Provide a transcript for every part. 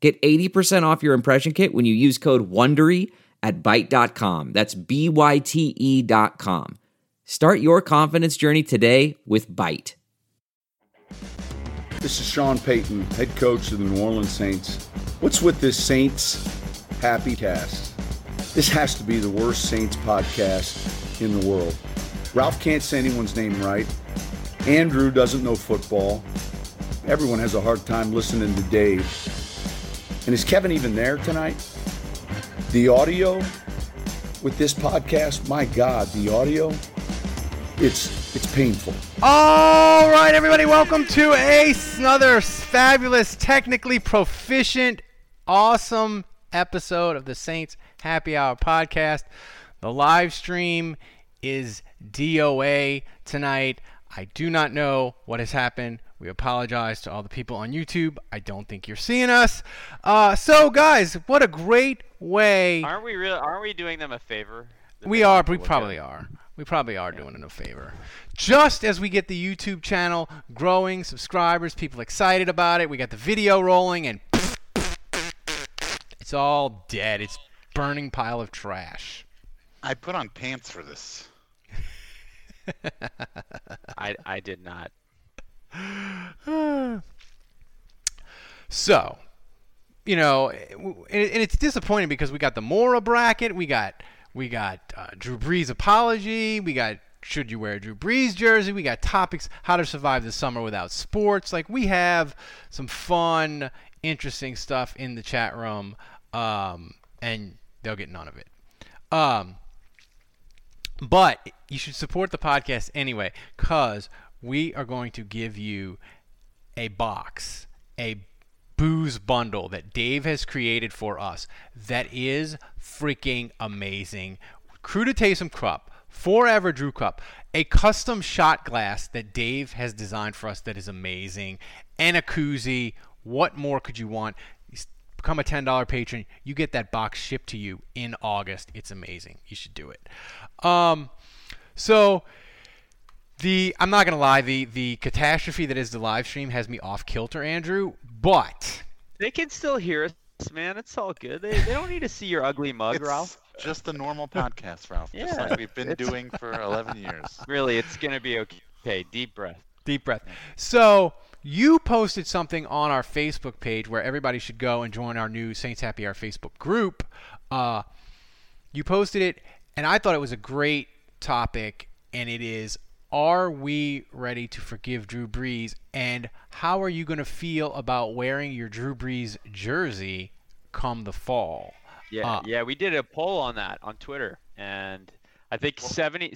Get 80% off your impression kit when you use code WONDERY at Byte.com. That's B-Y-T-E dot com. Start your confidence journey today with Byte. This is Sean Payton, head coach of the New Orleans Saints. What's with this Saints Happy Cast? This has to be the worst Saints podcast in the world. Ralph can't say anyone's name right. Andrew doesn't know football. Everyone has a hard time listening to Dave. And is Kevin even there tonight? The audio with this podcast, my God, the audio, it's it's painful. All right, everybody, welcome to a, another fabulous, technically proficient, awesome episode of the Saints Happy Hour podcast. The live stream is DOA tonight. I do not know what has happened. We apologize to all the people on YouTube. I don't think you're seeing us. Uh, so, guys, what a great way. Aren't we really? Aren't we doing them a favor? We are. We probably are. We probably are doing it a favor. Just as we get the YouTube channel growing, subscribers, people excited about it, we got the video rolling, and it's all dead. It's burning pile of trash. I put on pants for this. I I did not. so, you know, and it's disappointing because we got the Mora bracket, we got we got uh, Drew Brees apology, we got should you wear a Drew Brees jersey, we got topics how to survive the summer without sports. Like we have some fun, interesting stuff in the chat room, um, and they'll get none of it. Um, but you should support the podcast anyway, cause we are going to give you a box, a booze bundle that Dave has created for us that is freaking amazing. Cruditatum Cup, Forever Drew Cup, a custom shot glass that Dave has designed for us that is amazing, and a koozie. What more could you want? Become a $10 patron. You get that box shipped to you in August. It's amazing. You should do it. Um, so the I'm not gonna lie, the the catastrophe that is the live stream has me off kilter, Andrew. But they can still hear us, man. It's all good. They, they don't need to see your ugly mug, it's Ralph. Just a normal podcast, Ralph. Yeah, just like we've been doing for 11 years. Really, it's gonna be okay. Okay, deep breath. Deep breath. So you posted something on our Facebook page where everybody should go and join our new Saints Happy Hour Facebook group. Uh, you posted it, and I thought it was a great topic, and it is are we ready to forgive Drew Brees? And how are you going to feel about wearing your Drew Brees jersey come the fall? Yeah, uh, yeah, we did a poll on that on Twitter, and I think 70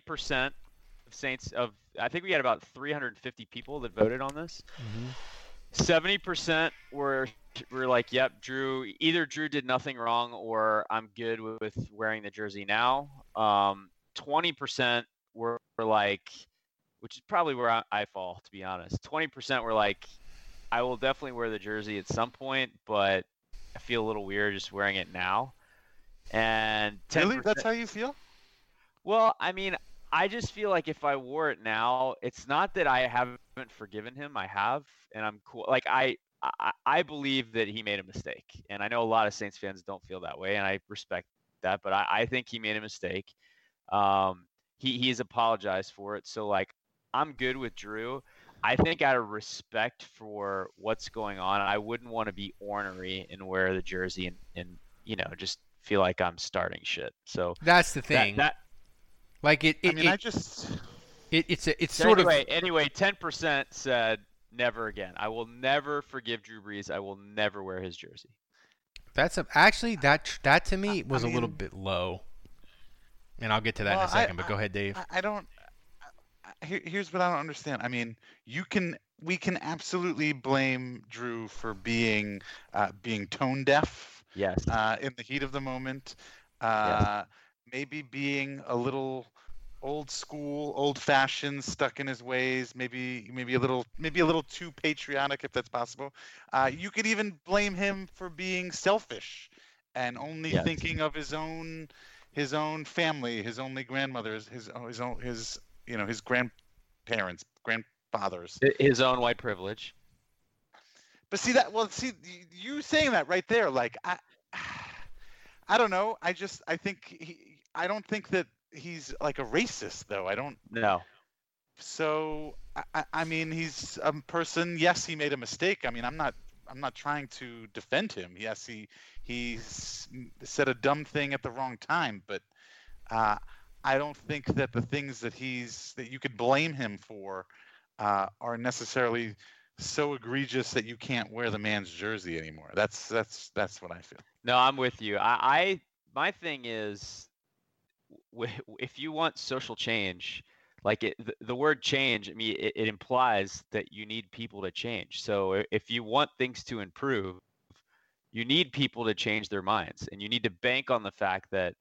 percent of Saints of I think we had about 350 people that voted on this. Mm-hmm. 70 percent were were like, "Yep, Drew. Either Drew did nothing wrong, or I'm good with, with wearing the jersey now." Um, 20 percent were, were like, which is probably where I, I fall, to be honest. 20% were like, I will definitely wear the jersey at some point, but I feel a little weird just wearing it now. And 10%, really, that's how you feel? Well, I mean, I just feel like if I wore it now, it's not that I haven't forgiven him. I have, and I'm cool. Like I, I, I believe that he made a mistake, and I know a lot of Saints fans don't feel that way, and I respect that. But I, I think he made a mistake. Um, he he's apologized for it. So like I'm good with Drew. I think out of respect for what's going on, I wouldn't want to be ornery and wear the jersey and, and you know just feel like I'm starting shit. So that's the thing. That, that like it. it I mean, it, I just. It, it's a, it's so sort anyway, of anyway. Ten percent said never again. I will never forgive Drew Brees. I will never wear his jersey. That's a, actually that that to me was I mean, a little bit low. And I'll get to that well, in a second, I, but go ahead, Dave. I, I don't. Here, here's what I don't understand. I mean, you can we can absolutely blame Drew for being uh, being tone deaf Yes. uh, in the heat of the moment. Uh, Maybe being a little old school, old fashioned, stuck in his ways. Maybe maybe a little maybe a little too patriotic, if that's possible. Uh, you could even blame him for being selfish and only Yes. thinking of his own his own family, his only grandmothers, his oh, his own his you know his grandparents, grandfathers. His own white privilege. But see that well see you saying that right there like I I don't know. I just I think he I don't think that he's like a racist though. I don't No. so I- I mean he's a person yes he made a mistake. I mean I'm not I'm not trying to defend him. Yes he he said a dumb thing at the wrong time, but uh, I don't think that the things that he's that you could blame him for uh, are necessarily so egregious that you can't wear the man's jersey anymore. That's that's that's what I feel. No, I'm with you. I, I my thing is, if you want social change, like it, the, word change, I mean, it, it implies that you need people to change. So if you want things to improve, you need people to change their minds, and you need to bank on the fact that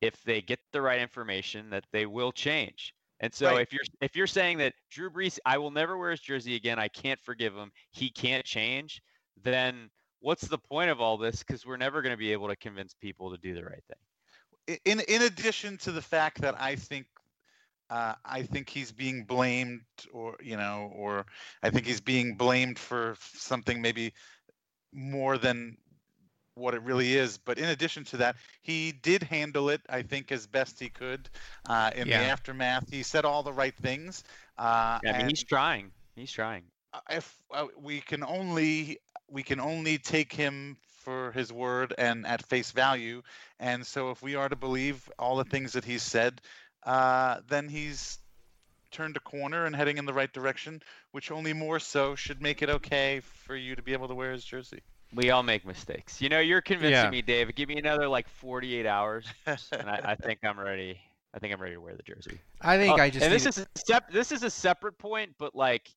if they get the right information, that they will change. And so Right. if you're if you're saying that Drew Brees, I will never wear his jersey again, I can't forgive him, he can't change, then what's the point of all this? Because we're never going to be able to convince people to do the right thing. In in addition to the fact that I think uh, I think he's being blamed, or you know, or I think he's being blamed for something maybe more than what it really is. But in addition to that, he did handle it, I think, as best he could uh, in Yeah. the aftermath. He said all the right things. Uh, I mean, he's trying. He's trying. uh, if uh, we can only we can only take him for his word and at face value, and so if we are to believe all the things that he's said, uh, then he's turned a corner and heading in the right direction, which only more so should make it okay for you to be able to wear his jersey. We all make mistakes. You know, you're convincing Yeah. me, Dave. Give me another like 48 hours, and I, I think I'm ready. I think I'm ready to wear the jersey. I think Oh, I just and this is a sep- this is a separate point, but like a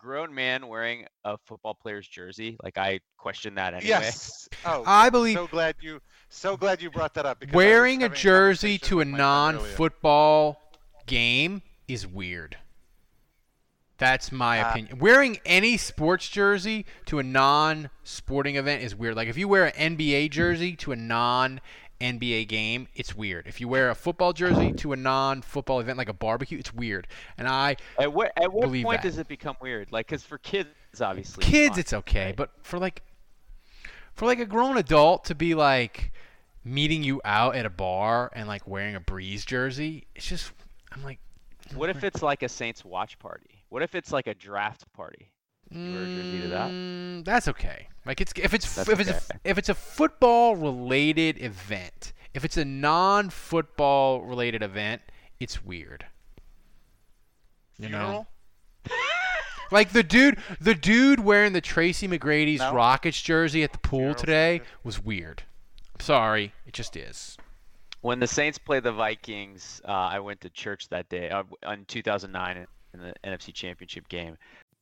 grown man wearing a football player's jersey, like I question that anyway. Yes. Oh, I believe so glad you so glad you brought that up. because wearing a jersey conversation to a with my earlier. non-football game is weird. That's my Uh, opinion. Wearing any sports jersey to a non-sporting event is weird. Like if you wear an NBA jersey to a non-NBA game, it's weird. If you wear a football jersey to a non-football event like a barbecue, it's weird. And I At what at what point that. does it become weird? Like, cause for kids, obviously. kids fine, it's okay, right? but for like for like a grown adult to be like meeting you out at a bar and like wearing a Brees jersey, it's just I'm like What if it's like a Saints watch party? What if it's like a draft party? You wear a jersey to that? Mm, that's okay. Like it's if it's That's if it's a, if it's a football related event, if it's a non-football related event, it's weird. You know, like the dude, the dude wearing the Tracy McGrady's No. Rockets jersey at the pool Funeral's today not was weird. I'm sorry, it just is. When the Saints played the Vikings, uh, I went to church that day uh, in 2009 in the NFC Championship game.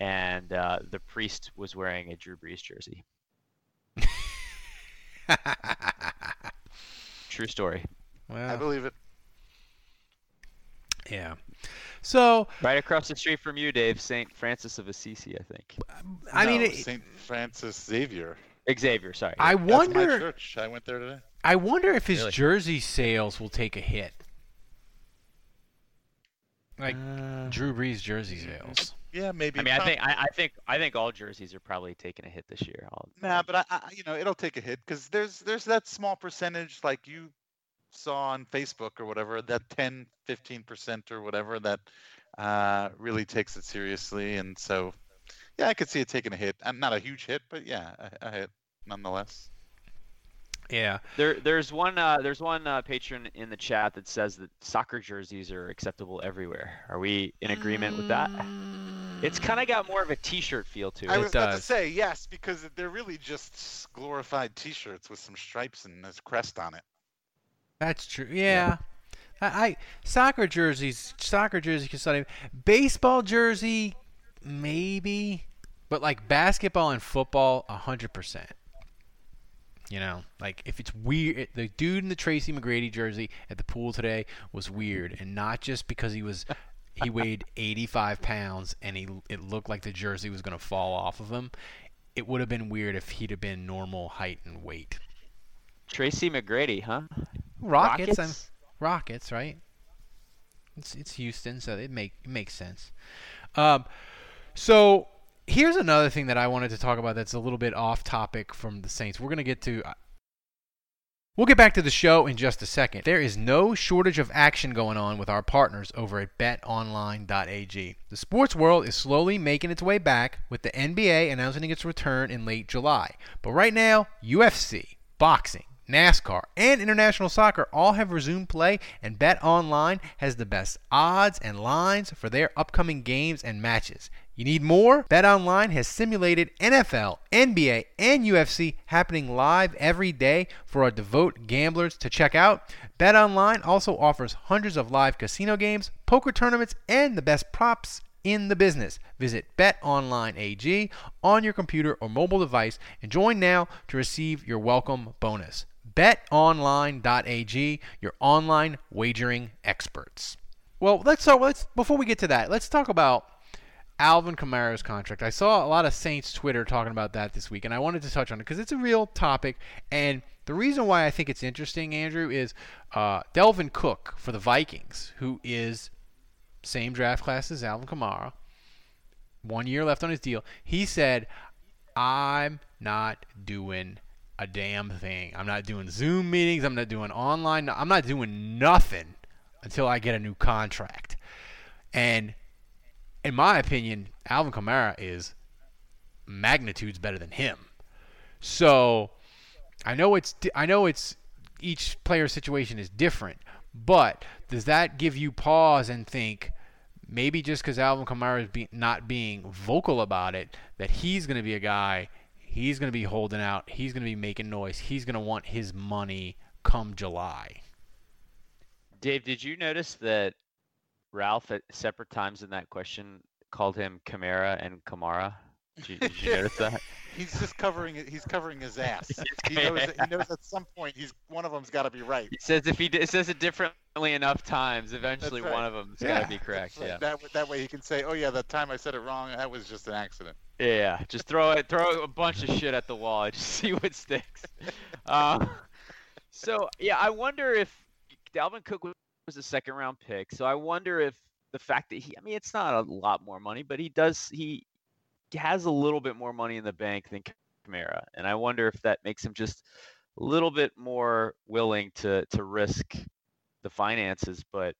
and uh, the priest was wearing a Drew Brees jersey. True story. I believe it. yeah. So Right across the street from you, Dave, St. Francis of Assisi, I think. I mean, No, it, Saint Francis Xavier. Xavier, sorry. I That's my wonder. church. I went there today. I wonder if his Really? jersey sales will take a hit. Like Uh, Drew Brees jersey sales. yeah, maybe. I mean, I think I, I think I think all jerseys are probably taking a hit this year. I'll- Nah, but I, I you know, it'll take a hit because there's there's that small percentage like you saw on Facebook or whatever, that 10, 15 percent or whatever that uh, really takes it seriously, and so yeah, I could see it taking a hit. And not a huge hit, but yeah, a, a hit nonetheless. Yeah. There, there's one, uh, there's one uh, patron in the chat that says that soccer jerseys are acceptable everywhere. Are we in agreement with that? It's kind of got more of a T-shirt feel to it. I It was about to say yes because they're really just glorified T-shirts with some stripes and a crest on it. That's true. Yeah. I, I soccer jerseys, soccer jersey can start. Baseball jersey, maybe, but like basketball and football, a hundred percent. You know, like if it's weird, the dude in the Tracy McGrady jersey at the pool today was weird, and not just because he was. He weighed 85 pounds, and he it looked like the jersey was going to fall off of him. It would have been weird if he'd have been normal height and weight. Tracy McGrady, huh? Rockets, I'm, Rockets, right? It's it's Houston, so it make it makes sense. Um, so here's another thing that I wanted to talk about that's a little bit off topic from the Saints. We're gonna get to. uh, We'll get back to the show in just a second. There is no shortage of action going on with our partners over at betonline.ag. The sports world is slowly making its way back with the NBA announcing its return in late July. But right now, UFC, boxing, NASCAR, and international soccer all have resumed play, and BetOnline has the best odds and lines for their upcoming games and matches. You need more? BetOnline has simulated NFL, NBA, and UFC happening live every day for our devout gamblers to check out. BetOnline also offers hundreds of live casino games, poker tournaments, and the best props in the business. Visit BetOnline AG on your computer or mobile device and join now to receive your welcome bonus. BetOnline.ag, your online wagering experts. Well, let's start. Let's before we get to that, let's talk about Alvin Kamara's contract. I saw a lot of Saints Twitter talking about that this week, and I wanted to touch on it because it's a real topic. And the reason why I think it's interesting, Andrew, is uh, Dalvin Cook for the Vikings, who is same draft class as Alvin Kamara, one year left on his deal. He said, "I'm not doing." A damn thing. I'm not doing Zoom meetings. I'm not doing online. I'm not doing nothing until I get a new contract. And in my opinion, Alvin Kamara is magnitudes better than him. So I know it's I know it's each player's situation is different, but does that give you pause and think maybe just because Alvin Kamara is be, not being vocal about it, that he's going to be a guy, he's going to be holding out, he's going to be making noise, he's going to want his money come July. Dave, did you notice that Ralph at separate times in that question called him Kamara and Kamara? Did you, did you notice that? He's just covering it. He's covering his ass. He knows. He knows at some point he's one of them's got to be right. He says if he d- says it differently enough times, eventually right. one of them's Yeah, got to be correct. Right. Yeah. That that way he can say, "Oh yeah, that time I said it wrong. That was just an accident." Yeah, just throw it, throw a bunch of shit at the wall and just see what sticks. Um, so yeah, I wonder if Dalvin Cook was was a second round pick. So I wonder if the fact that he, I mean, it's not a lot more money, but he does, he has a little bit more money in the bank than Kamara, and I wonder if that makes him just a little bit more willing to to risk the finances. But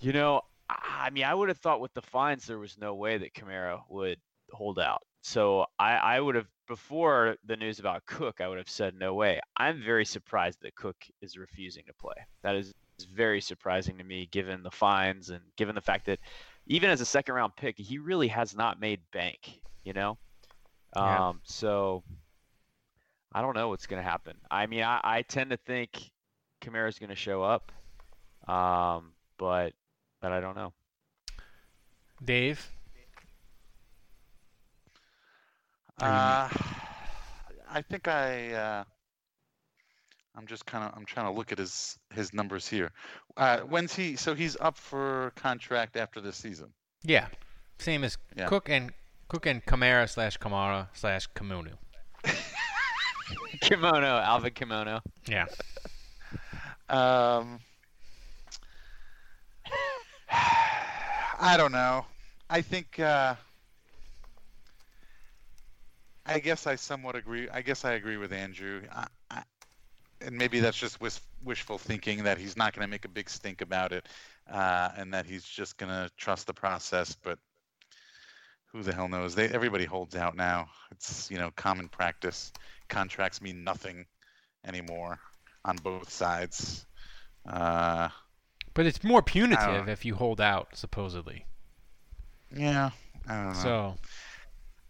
you know, I mean, I would have thought with the fines, there was no way that Camaro would hold out. So I, I would have, before the news about Cook, I would have said, no way. I'm very surprised that Cook is refusing to play. That is very surprising to me, given the fines and given the fact that even as a second round pick, he really has not made bank, you know? Yeah. Um, so I don't know what's going to happen. I mean, I, I tend to think Kamara's going to show up, um, but but I don't know. Dave, Uh, I think I. Uh, I'm just kind of. I'm trying to look at his his numbers here. Uh, when's he? So he's up for contract after this season. yeah, same as Yeah. Cook and Cook and Kamara slash Kamara slash Kamunu. kimono, Alvin Kimono. Yeah. Um, I don't know. I think. Uh, I guess I somewhat agree. I guess I agree with Andrew. I, I, and maybe that's just wish, wishful thinking that he's not going to make a big stink about it, uh, and that he's just going to trust the process. But who the hell knows? They everybody holds out now. It's you know common practice. Contracts mean nothing anymore on both sides. Uh, But it's more punitive if you hold out, supposedly. yeah, I don't know. So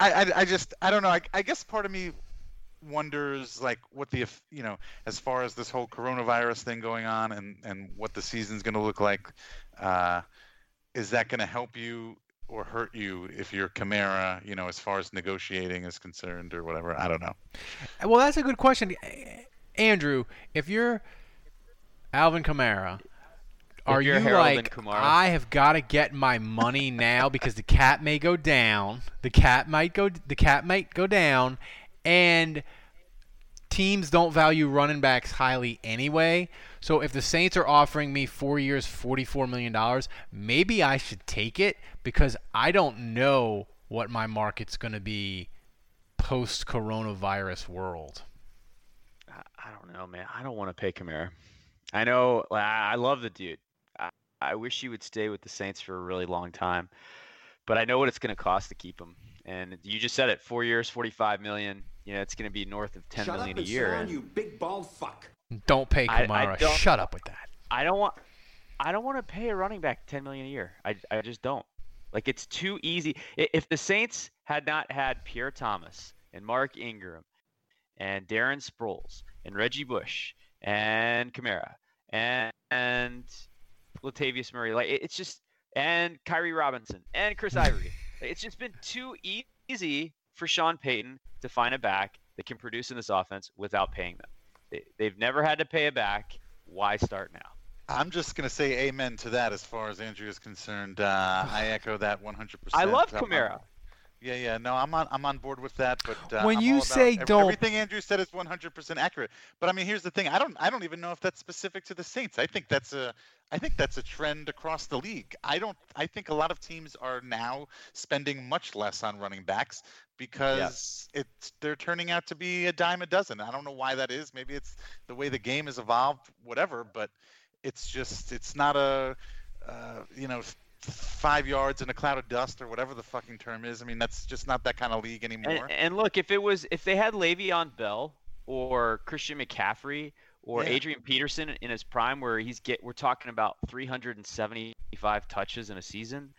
I, I, I just I don't know. I, I guess part of me wonders like what the you know as far as this whole coronavirus thing going on and and what the season's going to look like. Uh, is that going to help you or hurt you if you're Kamara? You know, as far as negotiating is concerned or whatever. I don't know. Well, that's a good question, Andrew. If you're Alvin Kamara, are you're Harold like I have got to get my money now because the cat may go down, the cat might go, the cat might go down, and teams don't value running backs highly anyway. So if the Saints are offering me four years, forty-four million dollars, maybe I should take it because I don't know what my market's going to be post-coronavirus world. I, don't know, man. I don't want to pay Kamara. I know. I love the dude. I, I wish he would stay with the Saints for a really long time, but I know what it's going to cost to keep him. And you just said it: four years, forty-five million. You know, it's going to be north of ten Shut million up a year. sit down, and you big bald fuck. Don't pay I- I Kamara. don't- Shut up with that. I don't want. I don't want to pay a running back ten million a year. I, I just don't. Like it's too easy. If the Saints had not had Pierre Thomas and Mark Ingram and Darren Sproles and Reggie Bush and Kamara and, and Latavius Murray, like it's just and Khiry Robinson and Chris Ivory. It's just been too easy for Sean Payton to find a back that can produce in this offense without paying them. They, they've never had to pay a back. Why start now? I'm just gonna say amen to that as far as Andrew is concerned. Uh, I echo that 100%. I love I'm- Kamara. Yeah, yeah, no, I'm on, I'm on board with that. But uh, When I'm you say ev- don't- everything Andrew said is 100% accurate. But I mean, here's the thing: I don't, I don't even know if that's specific to the Saints. I think that's a, I think that's a trend across the league. I don't, I think a lot of teams are now spending much less on running backs because it's they're turning out to be a dime a dozen. I don't know why that is. Maybe it's the way the game has evolved, whatever. But it's just, it's not a, uh, you know. Five yards in a cloud of dust, or whatever the fucking term is. I mean, that's just not that kind of league anymore. And, and look, if it was if they had Le'Veon Bell or Christian McCaffrey or Yeah. Adrian Peterson in his prime, where he's get we're talking about 375 touches in a season,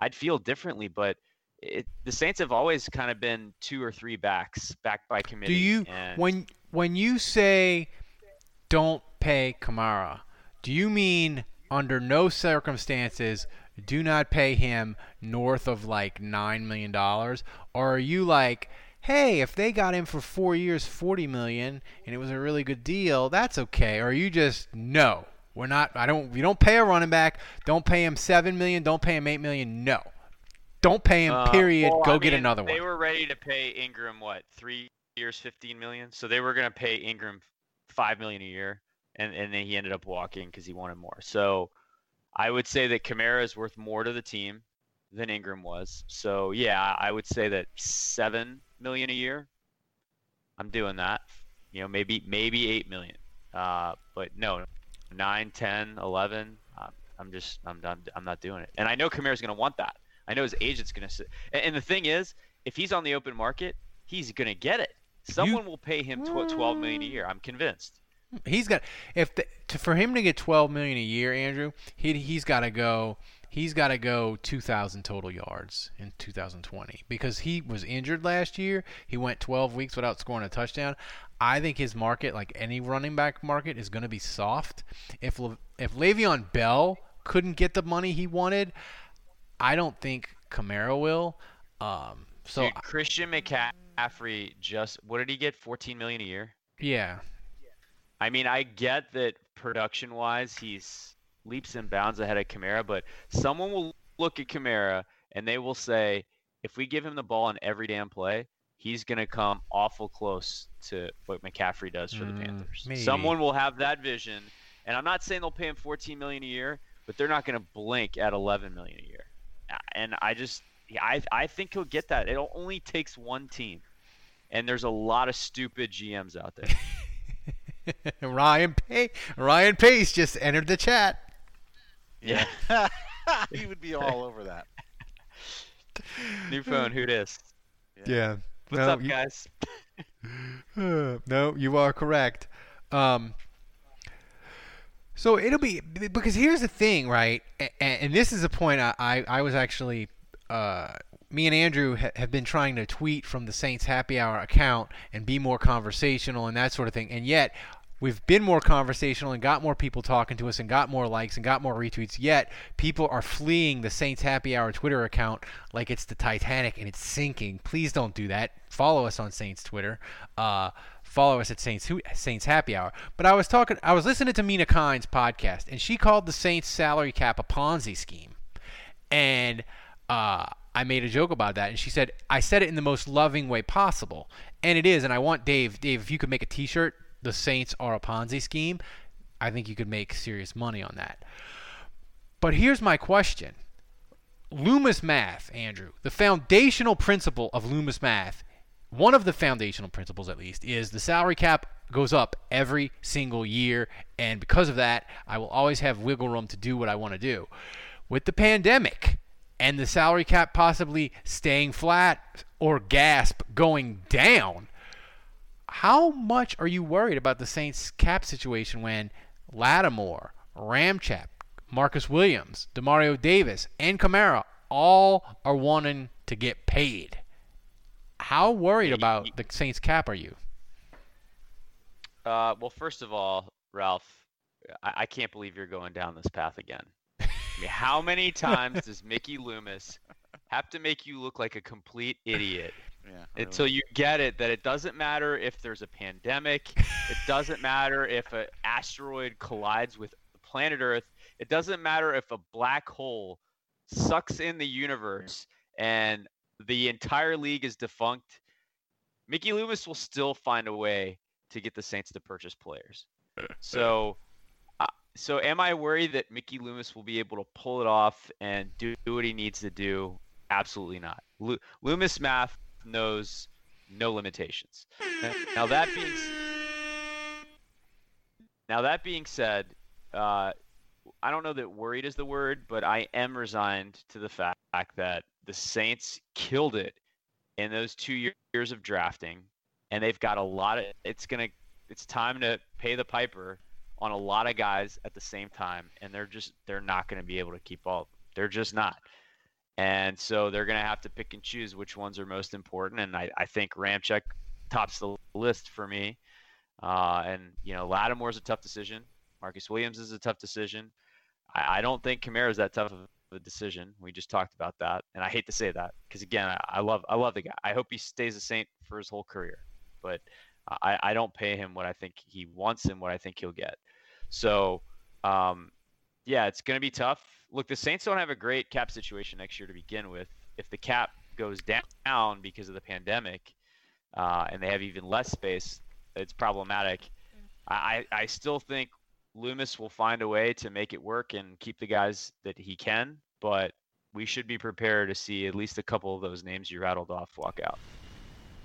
I'd feel differently. But it, the Saints have always kind of been two or three backs backed by committee. Do you and when when you say don't pay Kamara, do you mean under no circumstances do not pay him north of like nine million dollars, or are you like, hey, if they got him for four years, forty million, and it was a really good deal, that's okay? Or are you just no? We're not. I don't. You don't pay a running back. Don't pay him seven million. Don't pay him eight million. No. Don't pay him. Uh, period. well, Go I get mean, another They one. They were ready to pay Ingram what three years, 15 million. So they were going to pay Ingram five million a year, and and then he ended up walking because he wanted more. So I would say that Kamara is worth more to the team than Ingram was. So yeah, I would say that seven million a year. I'm doing that. You know, maybe maybe eight million. Uh, but no, nine, ten, eleven. Uh, I'm just I'm done. I'm not doing it. And I know Kamara's going to want that. I know his agent's going to sit. And, and the thing is, if he's on the open market, he's going to get it. Someone will pay him tw- 12 million a year. I'm convinced. He's got if the, to, for him to get 12 million a year, Andrew, he he's got to go. He's got to go 2,000 total yards in 2020 because he was injured last year. He went 12 weeks without scoring a touchdown. I think his market, like any running back market, is going to be soft. If Le, if Le'Veon Bell couldn't get the money he wanted, I don't think Camaro will. Um, so Dude, Christian McCaffrey just what did he get? 14 million a year. yeah, I mean, I get that production wise, he's leaps and bounds ahead of Kamara, but someone will look at Kamara and they will say, if we give him the ball on every damn play, he's going to come awful close to what McCaffrey does for the Mm, Panthers. maybe. Someone will have that vision, and I'm not saying they'll pay him 14 million a year, but they're not going to blink at 11 million a year. And I just, I, I think he'll get that. It only takes one team, and there's a lot of stupid GMs out there. Ryan Pace, Ryan Pace just entered the chat. Yeah. he would be all over that. New phone, who dis? Yeah. What's No, up, you- guys? no, you are correct. Um, so it'll be because here's the thing, right? And, and this is a point I, I, I was actually, uh, me and Andrew ha- have been trying to tweet from the Saints Happy Hour account and be more conversational and that sort of thing. And yet, we've been more conversational and got more people talking to us and got more likes and got more retweets. Yet, people are fleeing the Saints Happy Hour Twitter account like it's the Titanic and it's sinking. Please don't do that. Follow us on Saints Twitter. Uh, follow us at Saints Saints Happy Hour. But I was talking, I was listening to Mina Kimes's podcast, and she called the Saints salary cap a Ponzi scheme, and uh, I made a joke about that, and she said I said it in the most loving way possible, and it is. And I want Dave, Dave, if you could make a T-shirt, the Saints are a Ponzi scheme, I think you could make serious money on that. But here's my question. Loomis math, Andrew, the foundational principle of Loomis math, one of the foundational principles at least, is the salary cap goes up every single year. And because of that, I will always have wiggle room to do what I want to do. With the pandemic and the salary cap possibly staying flat or gasp going down, how much are you worried about the Saints cap situation when Lattimore, Ramchap, Marcus Williams, Demario Davis, and Kamara all are wanting to get paid? How worried about the Saints cap are you? Uh, well, first of all, Ralph, I, I can't believe you're going down this path again. I mean, how many times does Mickey Loomis have to make you look like a complete idiot Yeah. until you get it that it doesn't matter if there's a pandemic, it doesn't matter if an asteroid collides with planet Earth, it doesn't matter if a black hole sucks in the universe and the entire league is defunct. Mickey Loomis will still find a way to get the Saints to purchase players. So, uh, so am I worried that Mickey Loomis will be able to pull it off and do what he needs to do? Absolutely not. Lo- Loomis math knows no limitations. Now that being now that being said, uh, I don't know that worried is the word, but I am resigned to the fact that the Saints killed it in those two years of drafting, and they've got a lot of. It's gonna. It's time to pay the piper on a lot of guys at the same time, and they're just they're not going to be able to keep all. They're just not. And so they're going to have to pick and choose which ones are most important. And I, I think Ramczyk tops the list for me. Uh, and, you know, Lattimore's a tough decision. Marcus Williams is a tough decision. I, I don't think Kamara is that tough of a decision. We just talked about that. And I hate to say that because, again, I, I love I love the guy. I hope he stays a Saint for his whole career. But I, I don't pay him what I think he wants and what I think he'll get. So, um, yeah, it's going to be tough. Look, the Saints don't have a great cap situation next year to begin with. If the cap goes down because of the pandemic, uh, and they have even less space, it's problematic. I, I still think Loomis will find a way to make it work and keep the guys that he can, but we should be prepared to see at least a couple of those names you rattled off walk out.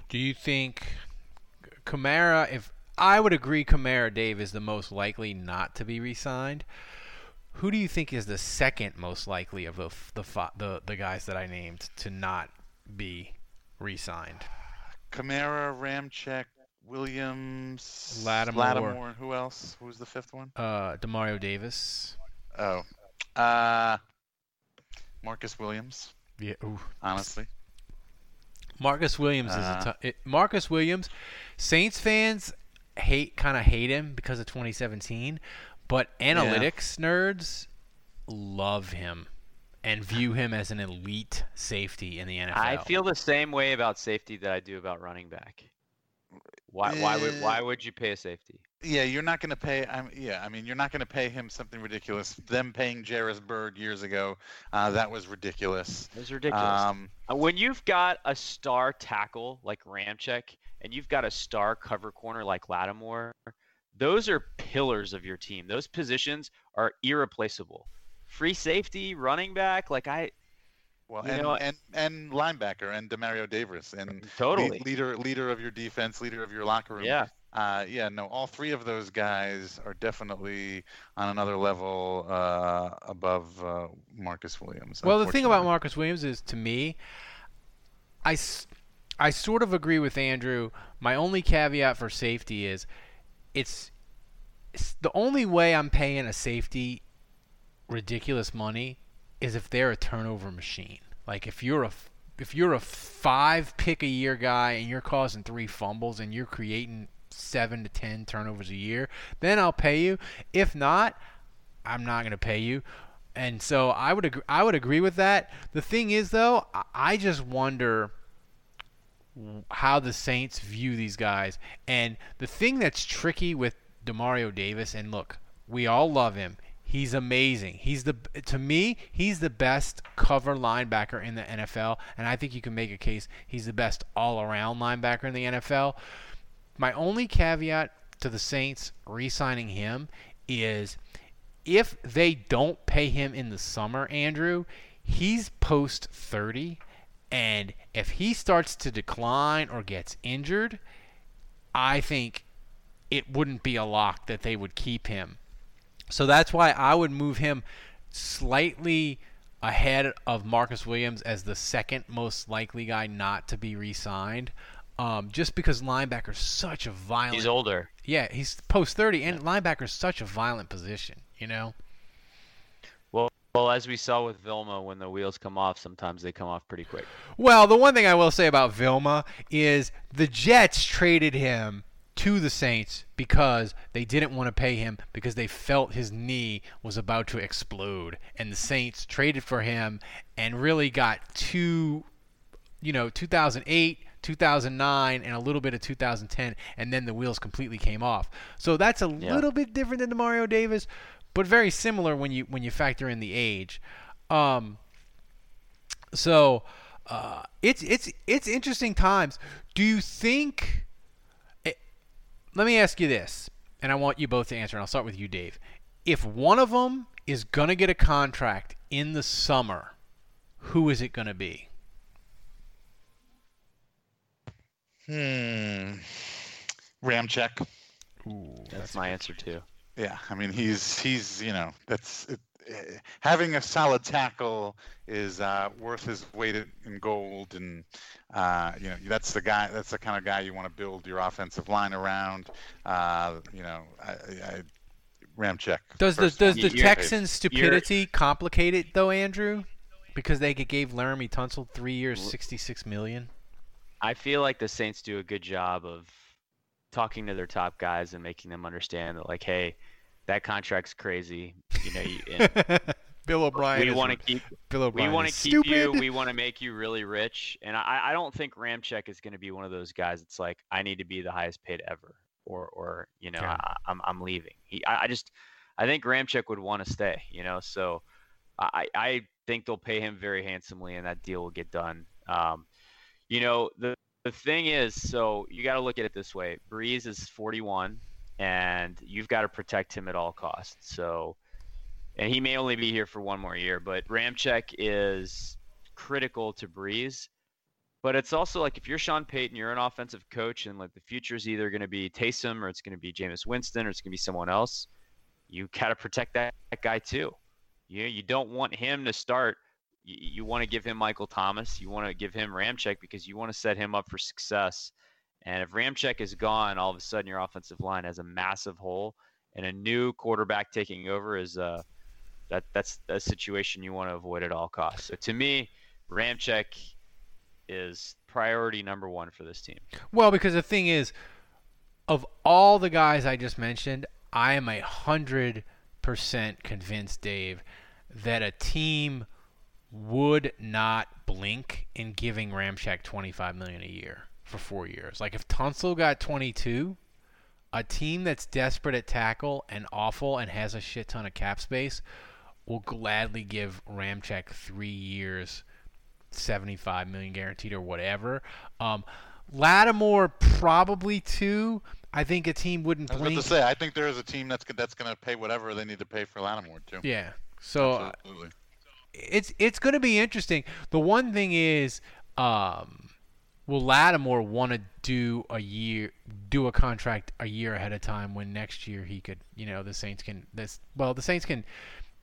Do you think Kamara, if I would agree Kamara, Dave, is the most likely not to be re-signed, who do you think is the second most likely of the the the, the guys that I named to not be re-signed? Kamara, Ramczyk, Williams, Lattimore. and Who else? Who was the fifth one? Uh, Demario Davis. Oh, uh, Marcus Williams. Yeah. Ooh. Honestly, Marcus Williams is a Uh, it, Marcus Williams. Saints fans hate kind of hate him because of 2017, but analytics nerds love him and view him as an elite safety in the NFL. I feel the same way about safety that I do about running back. Why why would why would you pay a safety? Yeah, you're not going to pay. I'm, yeah, I mean, you're not going to pay him something ridiculous. Them paying Jairus Byrd years ago, uh, that was ridiculous. It was ridiculous. Um, Uh, when you've got a star tackle like Ramczyk and you've got a star cover corner like Lattimore, those are pillars of your team. Those positions are irreplaceable. Free safety, running back, like I well, You and, know- and and linebacker and Demario Davis and le- totally. leader leader of your defense, leader of your locker room. Yeah. Uh, yeah, no, all three of those guys are definitely on another level uh, above uh, Marcus Williams. Well, the thing about. Marcus Williams is, to me, I I sort of agree with Andrew. My only caveat for safety is, it's, it's the only way I'm paying a safety ridiculous money is if they're a turnover machine. Like if you're a if you're a five pick a year guy and you're causing three fumbles and you're creating seven to ten turnovers a year, then I'll pay you. If not, I'm not going to pay you. And so I would agree, I would agree with that. The thing is though, I just wonder how the Saints view these guys. And the thing that's tricky with Demario Davis and look, we all love him. He's amazing. He's the to me, he's the best cover linebacker in the NFL, and I think you can make a case he's the best all-around linebacker in the NFL. My only caveat to the Saints re-signing him is if they don't pay him in the summer, Andrew, he's post 30 and if he starts to decline or gets injured, I think it wouldn't be a lock that they would keep him. So that's why I would move him slightly ahead of Marcus Williams as the second most likely guy not to be re-signed. Um, just because linebacker's such a violent. He's older. Yeah, he's post 30, and linebacker's such a violent position, you know? Well, as we saw with Vilma, when the wheels come off, sometimes they come off pretty quick. Well, the one thing I will say about Vilma is the Jets traded him to the Saints because they didn't want to pay him because they felt his knee was about to explode. And the Saints traded for him and really got two, you know, 2008. 2009 and a little bit of 2010 and then the wheels completely came off. So that's a Yeah. little bit different than Demario Davis, but very similar when you when you factor in the age. Um, so uh, it's it's it's interesting times. Do you think? eh, let me ask you this, and I want you both to answer. And I'll start with you, Dave. If one of them is gonna get a contract in the summer, who is it gonna be? Hmm. Ramczyk. Ooh, That's my answer too. Yeah, I mean he's he's you know that's it, eh, having a solid tackle is uh, worth his weight in gold, and uh, you know that's the guy that's the kind of guy you want to build your offensive line around. Uh, you know, I, I, Ramczyk. Does the first does one. the You're- Texans' stupidity complicate it though, Andrew? Because they gave Laremy Tunsil three years, sixty-six million. I feel like the Saints do a good job of talking to their top guys and making them understand that, like, hey, that contract's crazy. You know, you, and Bill O'Brien. we want to keep Bill we want to keep you. We want to make you really rich. And I, I don't think Ramczyk is going to be one of those guys. It's like I need to be the highest paid ever, or or you know Okay. I, I'm I'm leaving. He I, I just I think Ramczyk would want to stay. You know, so I I think they'll pay him very handsomely, and that deal will get done. Um, you know the the thing is, so you got to look at it this way: Brees is 41, and you've got to protect him at all costs. So and he may only be here for one more year. But Ramczyk is critical to Brees. But it's also like if you're Sean Payton, you're an offensive coach, and like the future is either going to be Taysom or it's going to be Jameis Winston or it's going to be someone else. You got to protect that, that guy too. You you don't want him to start. You, you want to give him Michael Thomas. You want to give him Ramczyk because you want to set him up for success. And if Ramczyk is gone, all of a sudden your offensive line has a massive hole, and a new quarterback taking over is uh, that that's a situation you want to avoid at all costs. So to me, Ramczyk is priority number one for this team. Well, because the thing is, of all the guys I just mentioned, I am a hundred percent convinced, Dave, that a team would not blink in giving twenty five million a year. for four years. Like if Tunsil got 22, a team that's desperate at tackle and awful and has a shit ton of cap space will gladly give Ramczyk three years, 75 million guaranteed or whatever. Um, Lattimore probably two. I think a team wouldn't I was about to say, I think there is a team that's that's going to pay whatever they need to pay for Lattimore too. Yeah. So uh, Absolutely. It's it's going to be interesting. The one thing is, um, will Lattimore want to do a year, do a contract a year ahead of time when next year he could, you know, the Saints can this. Well, the Saints can.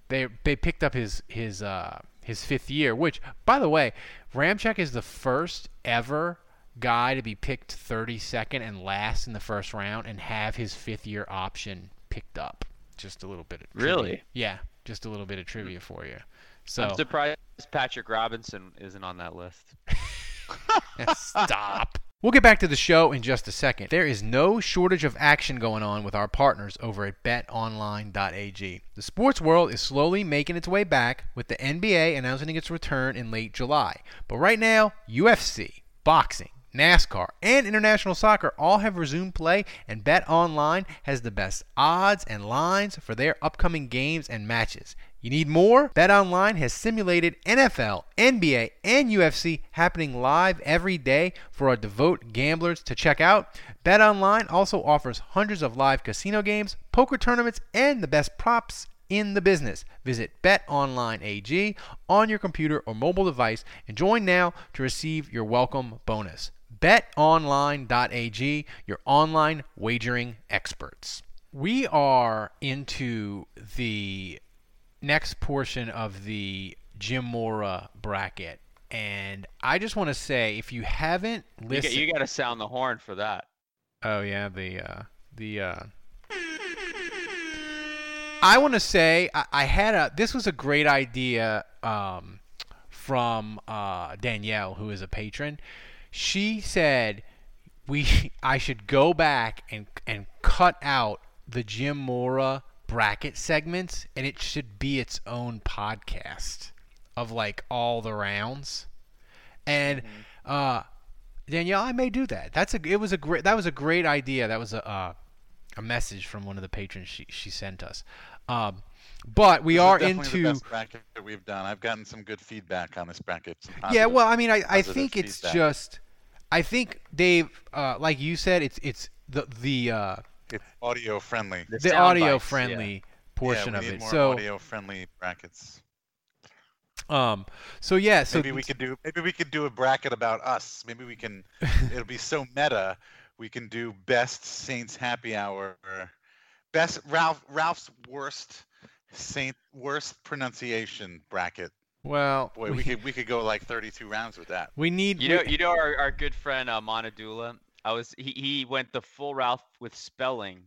They they picked up his his uh his fifth year, which by the way, Ramczyk is the first ever guy to be picked 32nd and last in the first round and have his fifth year option picked up. Just a little bit of trivia. Really? Yeah, just a little bit of trivia for you. So I'm surprised Patrick Robinson isn't on that list. Stop. We'll get back to the show in just a second. There is no shortage of action going on with our partners over at betonline.ag. The sports world is slowly making its way back with the NBA announcing its return in late July. But right now, UFC, boxing, NASCAR, and international soccer all have resumed play, and BetOnline has the best odds and lines for their upcoming games and matches. You need more? BetOnline has simulated NFL, NBA, and UFC happening live every day for our devout gamblers to check out. BetOnline also offers hundreds of live casino games, poker tournaments, and the best props in the business. Visit BetOnline AG on your computer or mobile device and join now to receive your welcome bonus. BetOnline.ag, your online wagering experts. We are into the next portion of the Jim Mora bracket. And I just want to say, if you haven't listened, you got to sound the horn for that. Oh yeah, the uh, the. Uh... I want to say I, I had a. This was a great idea um, from uh, Danielle, who is a patron. She said we I should go back and and cut out the Jim Mora bracket segments, and it should be its own podcast of like all the rounds. And uh, Danielle, I may do that. That's a. It was a great. That was a great idea. That was a uh, a message from one of the patrons she she sent us. Um, but we This are into. the best bracket that we've done. I've gotten some good feedback on this bracket. some Yeah, well, I mean, I, I positive think it's feedback. just. I think Dave, uh, like you said, it's it's the the uh, it's audio friendly. The the audio bites, yeah. friendly portion yeah, of we need it. more So audio friendly brackets. um, so yeah, so maybe we could do maybe we could do a bracket about us. Maybe we can. it'll be so meta. We can do best Saints happy hour, best Ralph Ralph's worst Saint worst pronunciation bracket. well, Boy, we could we could go like 32 rounds with that. we need You know, you know our, our good friend uh, Monadula. I was he, he went the full Ralph with spelling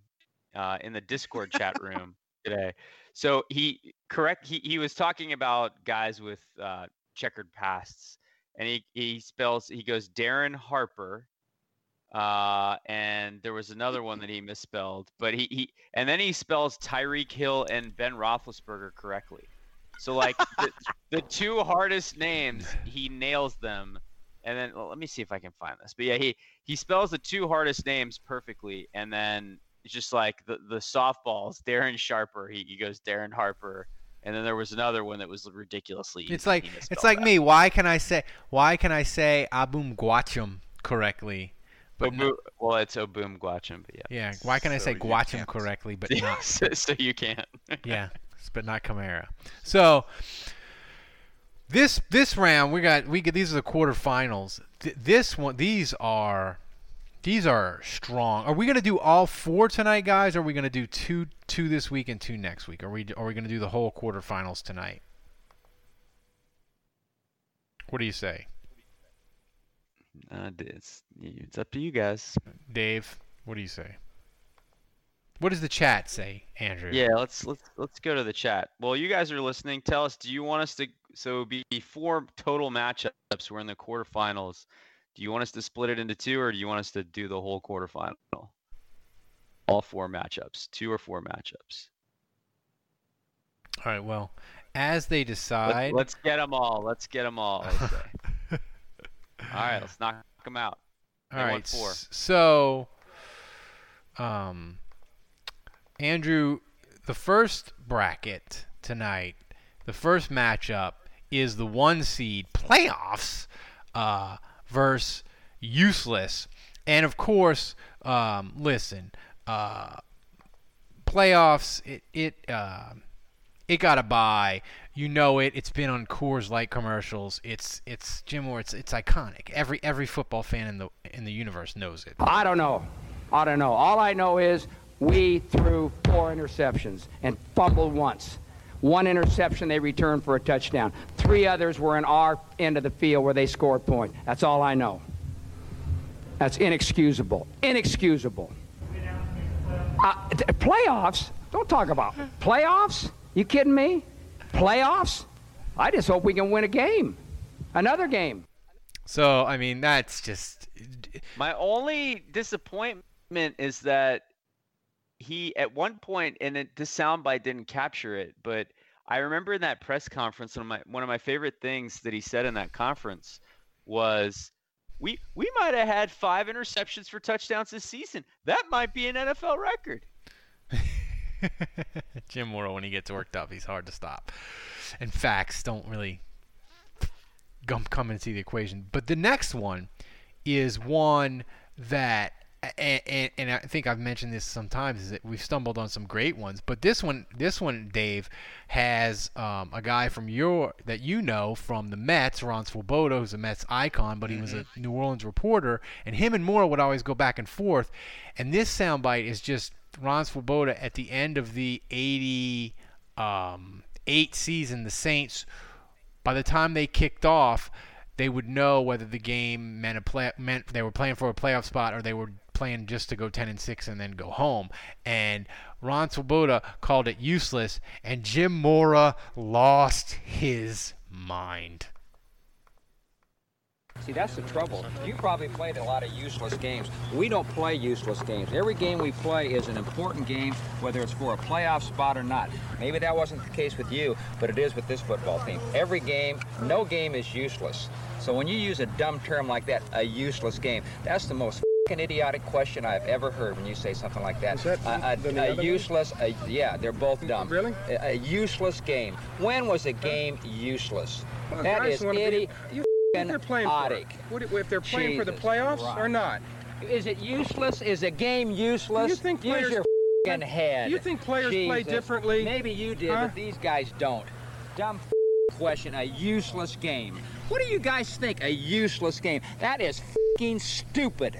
uh, in the Discord chat room today. So he correct he, he was talking about guys with uh, checkered pasts, and he he spells he goes Darren Harper, uh, and there was another one that he misspelled, but he, he and then he spells Tyreek Hill and Ben Roethlisberger correctly. So like the, the two hardest names, he nails them. And then well, let me see if I can find this. But yeah, he he spells the two hardest names perfectly, and then it's just like the the softballs. Darren Sharper, he, he goes Darren Harper, and then there was another one that was ridiculously. It's like it's like me. Why can I say why can I say Abum Gwacham correctly? But Obu- no- well, it's Obum Gwacham, but yeah. yeah, why can I say Gwacham correctly but not? so, so you can't. yeah, but not Kamara. So this this round we got we get these are the quarterfinals. Th- this one these are these are strong. Are we gonna do all four tonight, guys? Or are we gonna do two two this week and two next week? Are we are we gonna do the whole quarterfinals tonight? What do you say, Uh, it's it's up to you guys. Dave? What do you say? What does the chat say, Andrew? Yeah, let's let's let's go to the chat. Well, you guys are listening. Tell us, do you want us to so be four total matchups? We're in the quarterfinals. Do you want us to split it into two, or do you want us to do the whole quarterfinal? All four matchups, two or four matchups. All right. Well, as they decide. Let's, let's get them all. Let's get them all. All right, let's knock them out. All They right. four. So, um, Andrew, the first bracket tonight, the first matchup is the one seed playoffs uh, versus useless, and of course, um, listen, uh, playoffs. It it. Uh, it got a buy. You know it. It's been on Coors Light commercials. It's it's Jim Mora. It's it's iconic. Every every football fan in the in the universe knows it. I don't know. I don't know. All I know is we threw four interceptions and fumbled once. One interception they returned for a touchdown. Three others were in our end of the field where they scored point. That's all I know. That's inexcusable. Inexcusable. Uh, t- playoffs? Don't talk about playoffs. You kidding me? Playoffs? I just hope we can win a game. Another game. So I mean that's just My only disappointment is that he, at one point, and it, this soundbite didn't capture it, but I remember in that press conference, one of my one of my favorite things that he said in that conference was, "We we might have had five interceptions for touchdowns this season. That might be an NFL record." Jim Mora when he gets worked up, he's hard to stop. And facts don't really come come into the equation. But the next one is one that and, and, and I think I've mentioned this sometimes is that we've stumbled on some great ones, but this one, this one, Dave, has um, a guy from your that you know from the Mets, Ron Swoboda, who's a Mets icon, but he was a New Orleans reporter, and him and Mora would always go back and forth. And this soundbite is just Ron Swoboda at the end of the '88 um, eight season, the Saints by the time they kicked off, they would know whether the game meant a play meant they were playing for a playoff spot or they were playing just to go 10 and 6 and then go home. And Ron Swoboda called it useless, and Jim Mora lost his mind. See, that's the trouble. You probably played a lot of useless games. We don't play useless games. Every game we play is an important game, whether it's for a playoff spot or not. Maybe that wasn't the case with you, but it is with this football team. Every game, no game is useless. So when you use a dumb term like that, a useless game, that's the most fing idiotic question I've ever heard when you say something like that. Is that a, a, a useless, a, yeah, they're both dumb. Really? A, a useless game. When was a game useless? Well, that is wanna be- idi- you- if they're playing for it. idiotic. If they're playing for the playoffs Christ. or not? Is it useless? Is a game useless? You think Use players- your fing head. You think players play differently? Maybe you did, Huh? but these guys don't. Dumb question. A useless game. What do you guys think? A useless game? That is fucking stupid.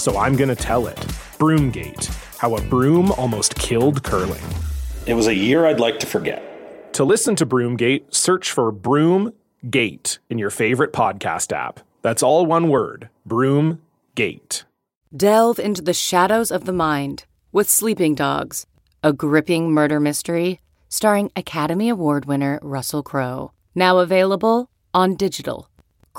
so I'm going to tell it. Broomgate How a Broom Almost Killed Curling. It was a year I'd like to forget. To listen to Broomgate, search for Broomgate in your favorite podcast app. That's all one word Broomgate. Delve into the shadows of the mind with Sleeping Dogs, a gripping murder mystery starring Academy Award winner Russell Crowe. Now available on digital.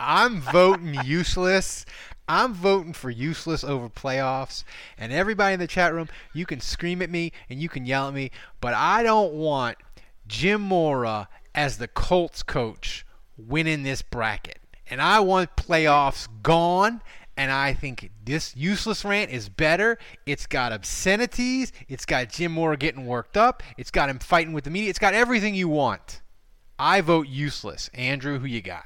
I'm voting useless. I'm voting for useless over playoffs. And everybody in the chat room, you can scream at me and you can yell at me, but I don't want Jim Mora as the Colts coach winning this bracket. And I want playoffs gone. And I think this useless rant is better. It's got obscenities. It's got Jim Mora getting worked up. It's got him fighting with the media. It's got everything you want. I vote useless. Andrew, who you got?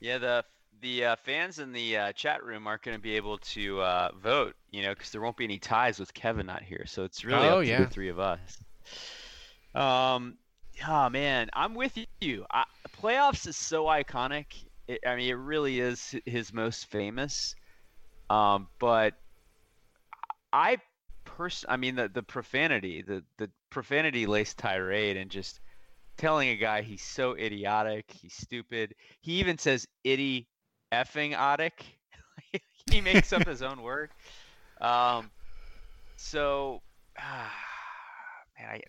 Yeah, the the uh, fans in the uh, chat room aren't going to be able to uh, vote, you know, because there won't be any ties with Kevin not here. So it's really Oh, up yeah. to the three of us. Um, oh man, I'm with you. I, playoffs is so iconic. It, I mean, it really is his most famous. Um, but I pers- I mean the the profanity, the the profanity laced tirade, and just telling a guy he's so idiotic, he's stupid. He even says itty effing otic. he makes up his own word. Um, so, man, I,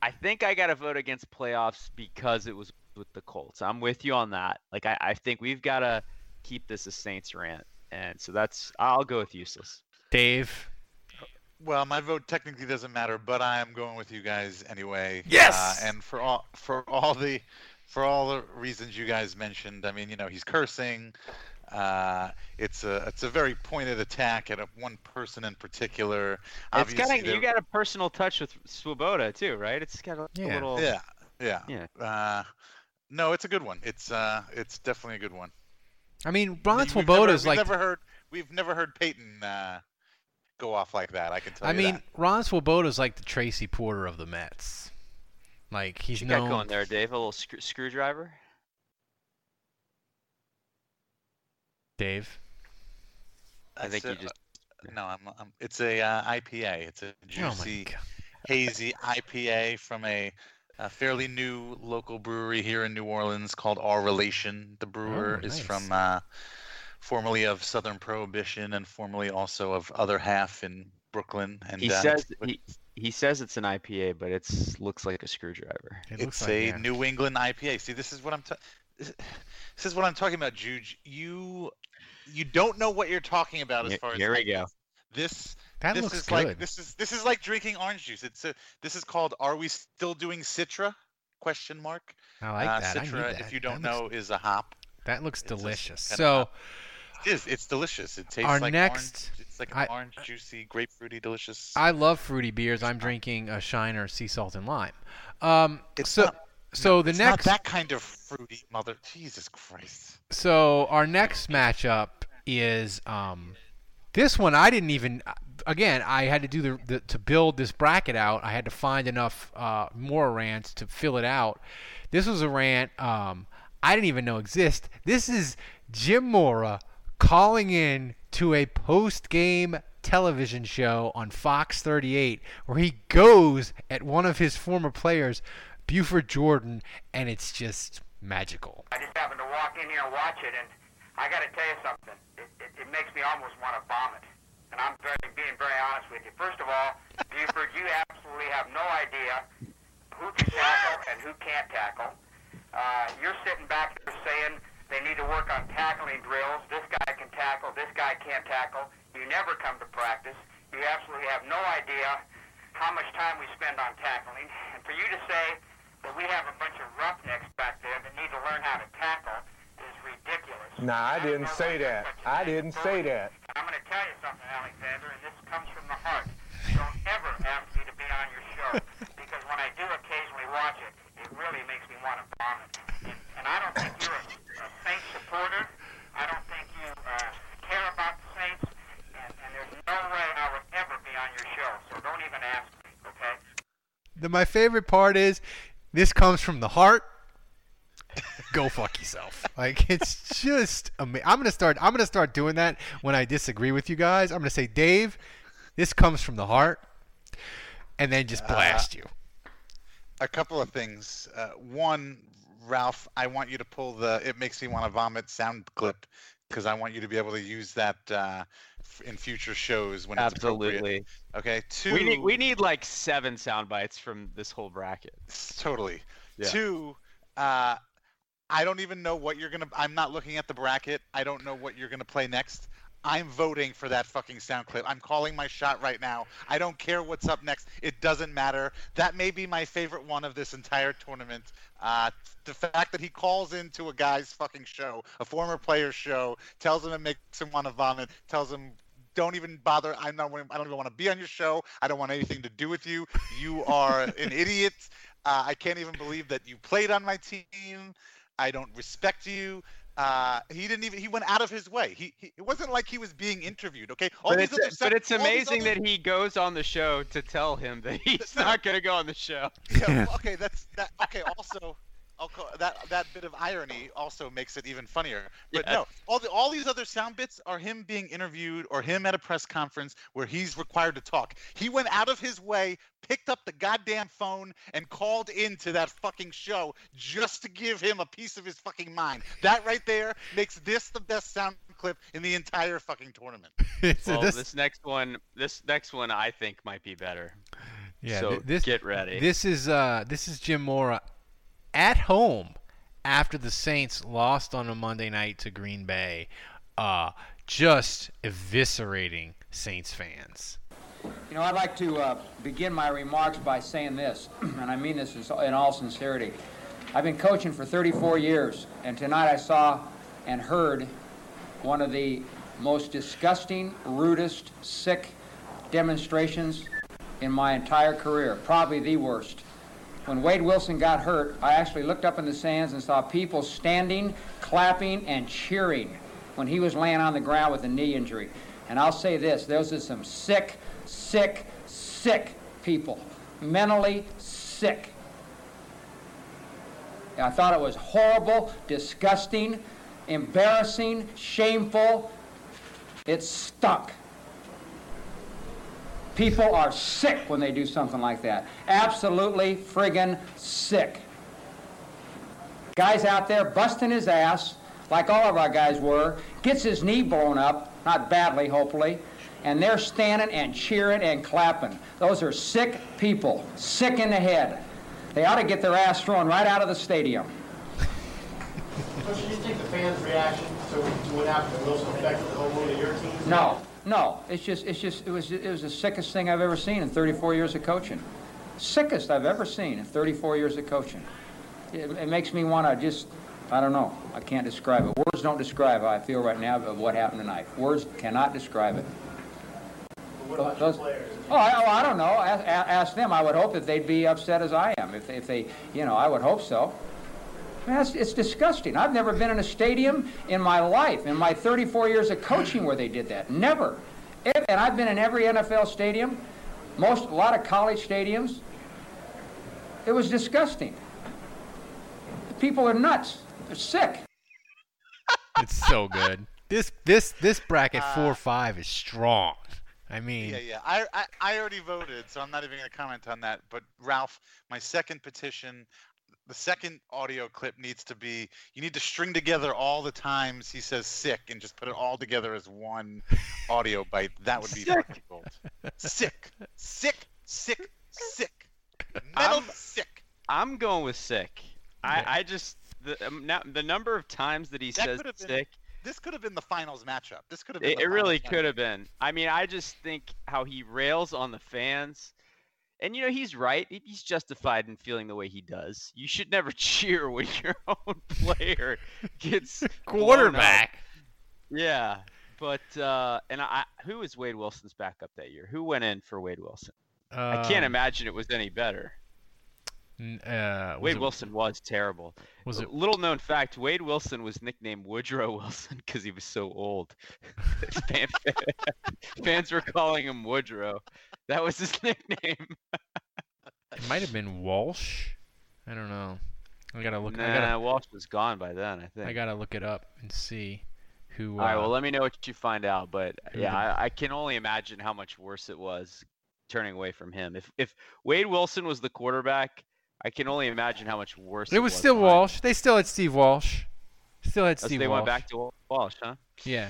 I think I got to vote against playoffs because it was with the Colts. I'm with you on that. Like, I, I think we've got to keep this a Saints rant. And so that's, I'll go with useless. Dave. Well, my vote technically doesn't matter, but I am going with you guys anyway. Yes! Uh, and for all for all the for all the reasons you guys mentioned, I mean, you know, he's cursing. Uh, it's a it's a very pointed attack at a, one person in particular. It's Obviously, got a, you got a personal touch with Swoboda too, right? It's got a, a Yeah. little. Yeah, yeah, Yeah. Uh, no, it's a good one. It's uh, it's definitely a good one. I mean, Ron We've Swoboda's like. we've never heard we've never heard Peyton uh, go off like that. I can tell I you mean, that. Ron Swoboda's like the Tracy Porter of the Mets. Like he's You known. got going there, Dave. A little screw- screwdriver. Dave. I think That's you it. just. No, I'm, I'm it's a uh, IPA. It's a Oh juicy, God. hazy IPA from a, a fairly new local brewery here in New Orleans called Our Relation. The brewer Oh, is from uh, formerly of Southern Prohibition and formerly also of Other Half in Brooklyn. And He uh, says it's- he, he says it's an IPA, but it's looks like a screwdriver. It it's like, a yeah. New England IPA. See, this is what I'm. ta- this this is what I'm talking about, Juge. You you don't know what you're talking about as Here- far as here we go. This That this looks is good. like this is this is like drinking orange juice. It's a this is called Are we still doing Citra? Question mark. I like uh, that. I Citra, that. if you don't That looks- know, is a hop. That looks It's delicious. So. It is. It's delicious. It tastes Our like next- orange. It's like I- orange, juicy, grapefruity, delicious. I love fruity beers. I'm drinking a Shiner Sea Salt and Lime. Um, It's so not- So the it's next not that kind of fruity mother. Jesus Christ. So our next matchup is um, this one. I didn't even. Again, I had to do the, the to build this bracket out. I had to find enough uh, more rants to fill it out. This was a rant um, I didn't even know exist. This is Jim Mora calling in to a post-game television show on Fox 38 where he goes at one of his former players, Buford Jordan, and it's just magical. I just happened to walk in here and watch it, and I got to tell you something. It, it, it makes me almost want to vomit. And I'm very, being very honest with you. First of all, Buford, you absolutely have no idea who can tackle and who can't tackle. Uh, you're sitting back there saying they need to work on tackling drills. This guy can tackle. This guy can't tackle. You never come to practice. You absolutely have no idea how much time we spend on tackling. And for you to say that we have a bunch of roughnecks back there that need to learn how to tackle is ridiculous. Nah, I didn't say that. I didn't say that. I'm going to tell you something, Alexander, and this comes from the heart. Don't ever ask me to be on your show because when I do occasionally watch it, it really makes me want to vomit. And, and I don't think you're a, a Saints supporter. I don't think you uh, care about the Saints, and, and there's no way I would ever be on your show. So don't even ask me, okay? The, my favorite part is this comes from the heart. Go fuck yourself. Like it's just amazing. I'm gonna start. I'm gonna start doing that when I disagree with you guys. I'm gonna say, Dave, this comes from the heart, and then just blast you. A couple of things. Uh, one, Ralph, I want you to pull the "It makes me want to vomit" sound clip because I want you to be able to use that uh, in future shows when Absolutely. Okay. Two. We need we need like seven sound bites from this whole bracket. Totally. Yeah. Two, uh, I don't even know what you're gonna. I'm not looking at the bracket. I don't know what you're gonna play next. I'm voting for that fucking sound clip. I'm calling my shot right now. I don't care what's up next. It doesn't matter. That may be my favorite one of this entire tournament. Uh, the fact that he calls into a guy's fucking show, a former player's show, tells him it makes him want to vomit, tells him don't even bother. I'm not. I don't even want to be on your show. I don't want anything to do with you. You are an idiot. Uh, I can't even believe that you played on my team. I don't respect you. Uh, he didn't even. He went out of his way. He, he. It wasn't like he was being interviewed. Okay. All But these it's, other but sound- it's all these amazing other- that he goes on the show to tell him that he's not going to go on the show. Yeah, well, okay, that's that. Okay, also, I'll call, that that bit of irony also makes it even funnier. But Yeah. no, all the all these other sound bits are him being interviewed or him at a press conference where he's required to talk. He went out of his way, picked up the goddamn phone, and called into that fucking show just to give him a piece of his fucking mind. That right there makes this the best sound clip in the entire fucking tournament. well, this... next one, this next one, I think might be better. Yeah, So th- this get ready. This is uh, this is Jim Mora at home after the Saints lost on a Monday night to Green Bay, uh, just eviscerating Saints fans. You know, I'd like to uh, begin my remarks by saying this, and I mean this in all sincerity. I've been coaching for 34 years, and tonight I saw and heard one of the most disgusting, rudest, sick demonstrations in my entire career, probably the worst. When Wade Wilson got hurt, I actually looked up in the stands and saw people standing, clapping, and cheering when he was laying on the ground with a knee injury. And I'll say this those are some sick, sick, sick people, mentally sick. I thought it was horrible, disgusting, embarrassing, shameful. It stunk. People are sick when they do something like that. Absolutely friggin' sick. Guy's out there busting his ass, like all of our guys were, gets his knee blown up, not badly, hopefully, and they're standing and cheering and clapping. Those are sick people, sick in the head. They ought to get their ass thrown right out of the stadium. Coach, do you think the fans' reaction to, to what happened to Wilson affected the whole mood of your team? No, no. It's just, it's just, it was, it was the sickest thing I've ever seen in 34 years of coaching. Sickest I've ever seen in 34 years of coaching. It, it makes me want to just, I don't know. I can't describe it. Words don't describe how I feel right now of what happened tonight. Words cannot describe it. Those- players. Oh, I, oh, I don't know. Ask, ask them. I would hope that they'd be upset as I am. If if they you know, I would hope so. I mean, that's, it's disgusting. I've never been in a stadium in my life, in my 34 years of coaching, where they did that. Never. And I've been in every NFL stadium, most, a lot of college stadiums. It was disgusting. The people are nuts. They're sick. It's so good. This this this bracket Uh, four five is strong. I mean, Yeah, yeah. I, I, I already voted, so I'm not even going to comment on that. But Ralph, my second petition, the second audio clip needs to be you need to string together all the times he says sick and just put it all together as one audio bite. That would be fucking gold. Sick, sick, sick, sick. Metal I'm- sick. I'm going with sick. I, I just the um, now, the number of times that he That says been- sick, This could have been the finals matchup. This could have been. it, the it really finals could have been. I mean, I just think how he rails on the fans, and you know he's right. He's justified in feeling the way he does. You should never cheer when your own player gets quarterback. Yeah, but uh, and I who was Wade Wilson's backup that year? Who went in for Wade Wilson? I can't Um, imagine it was any better. Uh, Wade it- Wilson was terrible. was it- Little known fact: Wade Wilson was nicknamed Woodrow Wilson because he was so old. Fan- fans were calling him Woodrow. That was his nickname. It might have been Walsh. I don't know. I gotta look. I Nah, gotta. Walsh was gone by then. I think. I gotta look it up and see who. All right. uh, Well, let me know what you find out. But yeah, the- I, I can only imagine how much worse it was turning away from him. If if Wade Wilson was the quarterback, I can only imagine how much worse. It was It was still. Walsh. They still had Steve Walsh. Still had Oh, so Steve they Walsh. went back to Walsh, huh? Yeah.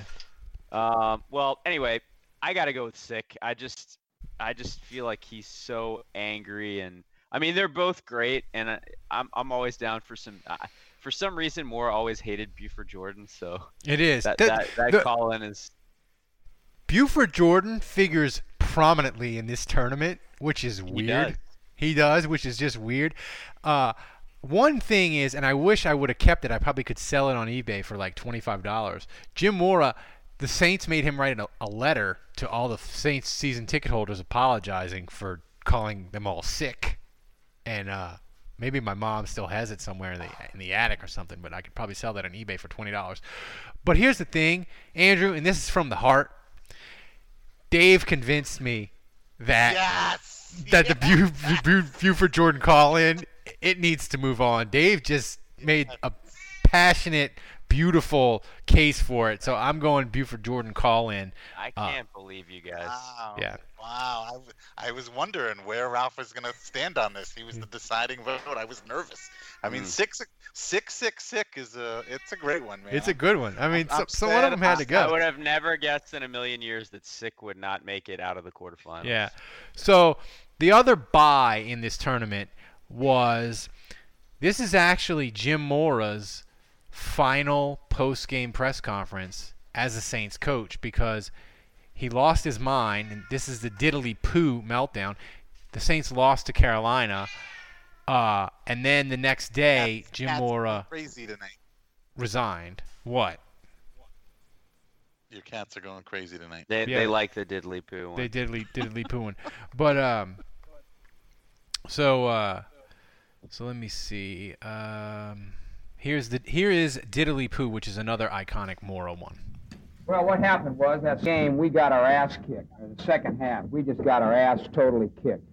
Um, well, anyway, I got to go with sick. I just, I just feel like he's so angry, and I mean they're both great, and I, I'm, I'm always down for some. Uh, for some reason, Mora always hated Buford Jordan, so It is. that The- that, that call in is Buford Jordan figures prominently in this tournament, which is weird. He does. He does, which is just weird. Uh, one thing is, and I wish I would have kept it. I probably could sell it on eBay for like twenty-five dollars. Jim Mora, the Saints made him write a, a letter to all the Saints season ticket holders apologizing for calling them all sick, and uh, maybe my mom still has it somewhere in the in the attic or something. But I could probably sell that on eBay for twenty dollars. But here's the thing, Andrew, and this is from the heart. Dave convinced me that Yes. that the Bu- Bu- Buford Jordan call in it needs to move on. Dave just made a passionate, beautiful case for it. So I'm going Buford Jordan call in. I Uh, can't believe you guys. Wow. Yeah. Wow. I, w- I was wondering where Ralph was going to stand on this. He was the deciding vote. I was nervous. I mean, Mm. six, six, six, sick is a. It's a great one, man. It's a good one. I mean, I'm- so, I'm so one of them had to go. I would have never guessed in a million years that Sick would not make it out of the quarterfinals. Yeah. So the other buy in this tournament was this is actually Jim Mora's final post game press conference as a Saints coach because he lost his mind and this is the diddly poo meltdown. The Saints lost to Carolina. Uh, and then the next day, Jim Cats Mora Crazy tonight. resigned. What? Your cats are going crazy tonight. They, Yeah. they like the diddly poo one. They diddly diddly pooing. But um so uh so let me see. Um here's the here is Diddly Poo, which is another iconic Mora one. Well, what happened was that game we got our ass kicked. In the second half, we just got our ass totally kicked.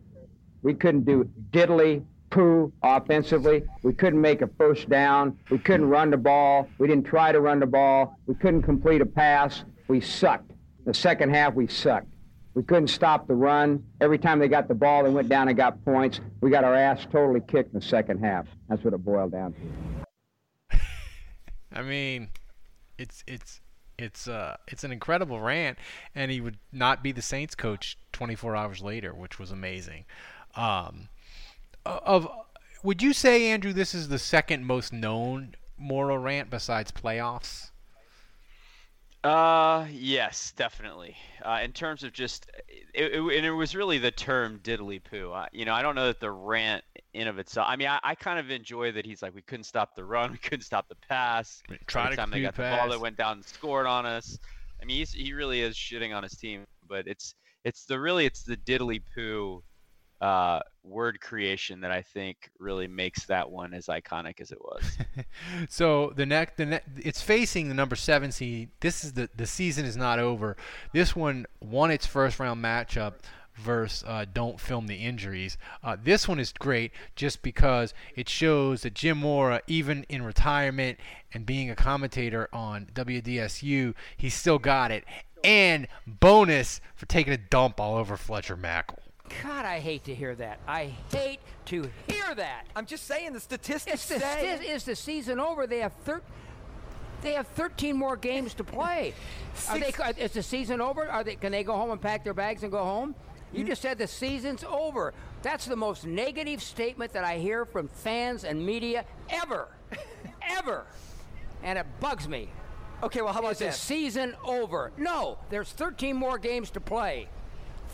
We couldn't do diddly poo offensively. We couldn't make a first down. We couldn't run the ball. We didn't try to run the ball. We couldn't complete a pass. We sucked. The second half, we sucked. We couldn't stop the run. Every time they got the ball, they went down and got points. We got our ass totally kicked in the second half. That's what it boiled down to. I mean, it's it's it's uh it's an incredible rant, and he would not be the Saints coach 24 hours later, which was amazing. Um, of would you say Andrew, this is the second most known Mora rant besides playoffs? Uh, yes, definitely. Uh, in terms of just, it, it, and it was really the term diddly poo. Uh, you know, I don't know that the rant in of itself. I mean, I, I kind of enjoy that he's like, we couldn't stop the run, we couldn't stop the pass. Try time they got a the ball, pass. they went down and scored on us. I mean, he's, he really is shitting on his team, but it's it's the really it's the diddly poo uh, word creation that I think really makes that one as iconic as it was. so the next, the ne- it's facing the number seven seed. This is the the season is not over. This one won its first round matchup versus uh, Don't Film the Injuries. Uh, this one is great just because it shows that Jim Mora, even in retirement and being a commentator on WDSU, he still got it. And bonus for taking a dump all over Fletcher Mackel. God, I hate to hear that. I hate to hear that. I'm just saying the statistics Is the, say. sti- is the season over? They have thir- They have 13 more games to play. Are they? Is the season over? Are they? Can they go home and pack their bags and go home? You mm. just said the season's over. That's the most negative statement that I hear from fans and media ever, ever, and it bugs me. Okay, well, how about Is the this? season over? No, there's 13 more games to play.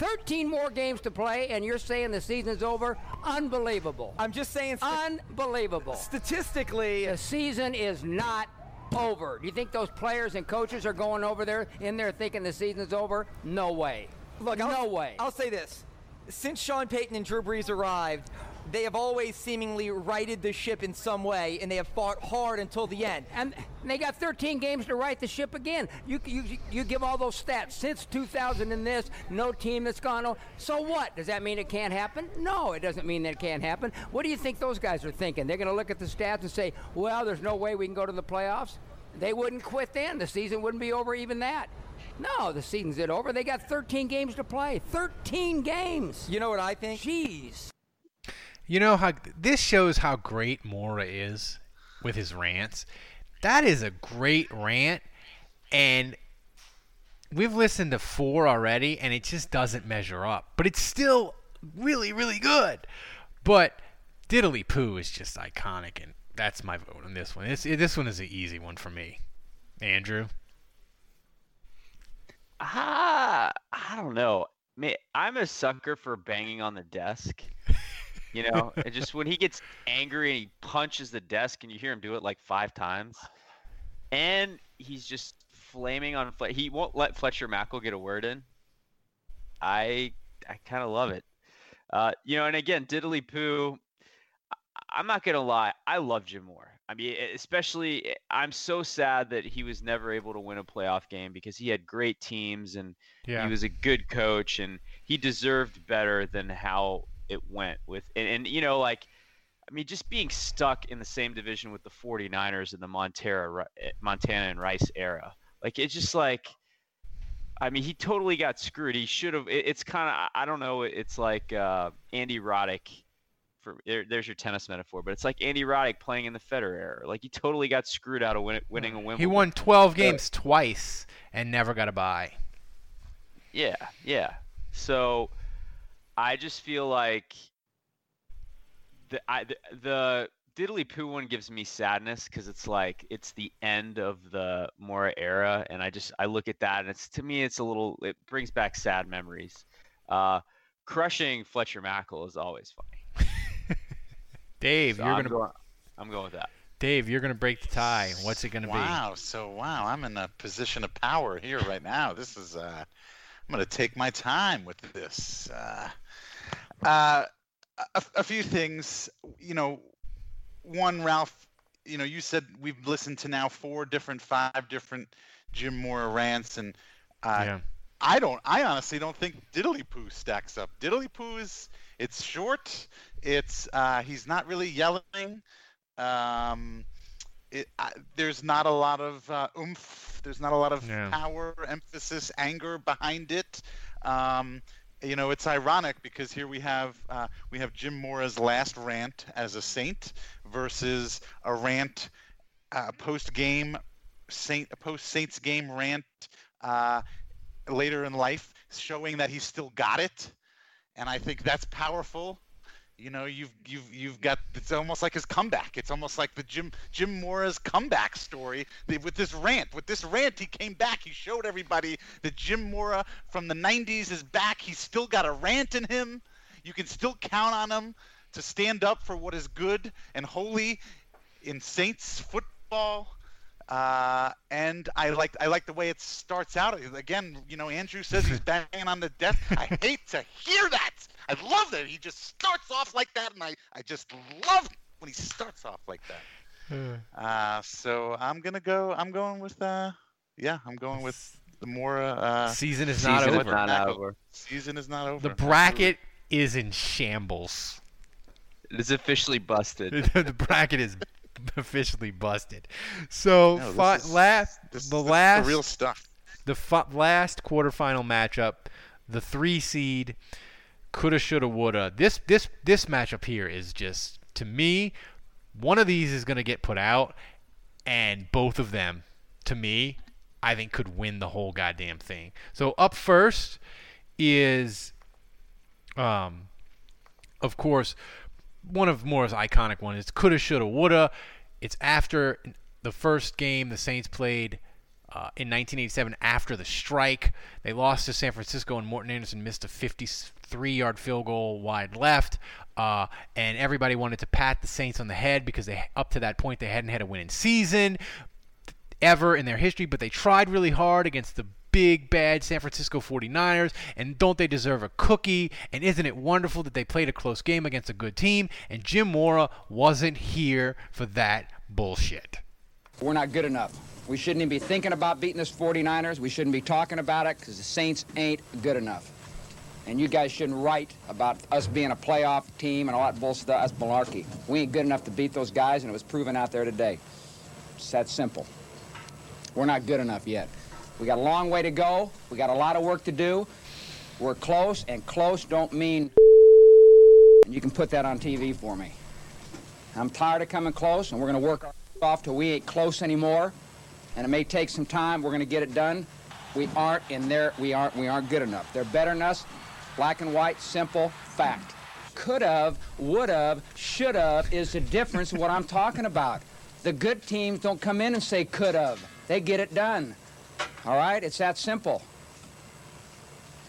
13 more games to play, and you're saying the season's over? Unbelievable. I'm just saying. st- Unbelievable. statistically, The season is not over. Do you think those players and coaches are going over there in there thinking the season's over? No way. look, no I'll, way. I'll say this: since Sean Payton and Drew Brees arrived, they have always seemingly righted the ship in some way, and they have fought hard until the end. and they got 13 games to right the ship again. You, you you give all those stats since 2000 and this, no team that's gone. o- So what? Does that mean it can't happen? No, it doesn't mean that it can't happen. What do you think those guys are thinking? They're going to look at the stats and say, "Well, there's no way we can go to the playoffs." They wouldn't quit then. The season wouldn't be over even that. No, the season's it over. They got 13 games to play. 13 games. You know what I think? Jeez. You know how this shows how great Mora is with his rants. That is a great rant, and we've listened to four already, and it just doesn't measure up. But it's still really, really good. But Diddly Poo is just iconic, and that's my vote on this one. This this one is an easy one for me. Andrew. Ah, I don't know. Man, I'm a sucker for banging on the desk. You know, and just when he gets angry and he punches the desk, and you hear him do it like five times, and he's just flaming on. Fle- he won't let Fletcher Mackel get a word in. I I kind of love it. Uh, you know, and again, Diddly Poo. I'm not gonna lie, I love Jim Mora. I mean, especially I'm so sad that he was never able to win a playoff game because he had great teams and Yeah. he was a good coach and he deserved better than how it went with and, and you know like I mean just being stuck in the same division with the 49ers in the Montana Montana and Rice era. Like it's just like I mean, he totally got screwed. He should have. it- It's kind of. I don't know. It's like uh, Andy Roddick. For there, there's your tennis metaphor, but it's like Andy Roddick playing in the Federer era. Like he totally got screwed out of win, winning a Wimbledon. He won 12 games twice and never got a bye. Yeah, yeah. So I just feel like the I, the, the Diddly Poo one gives me sadness because it's like it's the end of the Mora era, and I just I look at that and it's to me it's a little it brings back sad memories. Uh, crushing Fletcher Mackel is always funny. Dave, So you're I'm gonna going, I'm going with that. Dave, you're gonna break the tie. What's it gonna be? Wow. So wow, I'm in a position of power here right now. This is uh, I'm gonna take my time with this. Uh, uh, a, a few things. You know, one, Ralph. You know, you said we've listened to now four different, five different Jim Mora rants, and uh, Yeah. I don't. I honestly don't think Diddly Poo stacks up. Diddly Poo is. It's short. It's. Uh, he's not really yelling. Um, it, I, there's not a lot of uh, oomph. There's not a lot of Yeah. power, emphasis, anger behind it. Um, you know, it's ironic because here we have uh, we have Jim Mora's last rant as a Saint versus a rant uh, post game Saint a post Saints game rant uh, later in life, showing that he's still got it, and I think that's powerful. You know, you've you've you've got it's almost like his comeback. It's almost like the Jim Jim Mora's comeback story with this rant. With this rant, he came back. He showed everybody that Jim Mora from the '90s is back. He's still got a rant in him. You can still count on him to stand up for what is good and holy in Saints football. Uh, and I like I like the way it starts out. Again, you know, Andrew says he's banging on the desk. I hate to hear that. I love that he just starts off like that, and I I just love when he starts off like that. Uh, so I'm gonna go. I'm going with. Uh, yeah, I'm going with the more. Uh, Season is not Season is over. not over. Season is not over. The bracket is in shambles. It is officially busted. the bracket is officially busted. So No, fi- is- last the is the last real stuff. The fi- last quarterfinal matchup, the three seed, coulda, shoulda, woulda. This this this matchup here is just to me, one of these is gonna get put out, and both of them, to me, I think could win the whole goddamn thing. So up first is, um, of course, one of Mora's iconic ones. It's coulda, shoulda, woulda. It's after the first game the Saints played uh, in 1987 after the strike. They lost to San Francisco, and Morten Andersen missed a 53-yard field goal wide left. Uh, and everybody wanted to pat the Saints on the head because they, up to that point, they hadn't had a winning season ever in their history, but they tried really hard against the big bad San Francisco 49ers and don't they deserve a cookie and isn't it wonderful that they played a close game against a good team and Jim Mora wasn't here for that bullshit. We're not good enough. We shouldn't even be thinking about beating this 49ers. We shouldn't be talking about it because the Saints ain't good enough. And you guys shouldn't write about us being a playoff team and all that bullshit. That's malarkey. We ain't good enough to beat those guys, and it was proven out there today. It's that simple. We're not good enough yet. We got a long way to go. We got a lot of work to do. We're close, and close don't mean. And you can put that on TV for me. I'm tired of coming close, and we're going to work off till we ain't close anymore. And it may take some time. We're going to get it done. We aren't in there. We aren't. We aren't good enough. They're better than us. Black and white, simple fact. Could have, would have, should have is the difference in what I'm talking about. The good teams don't come in and say could have. They get it done. All right? It's that simple.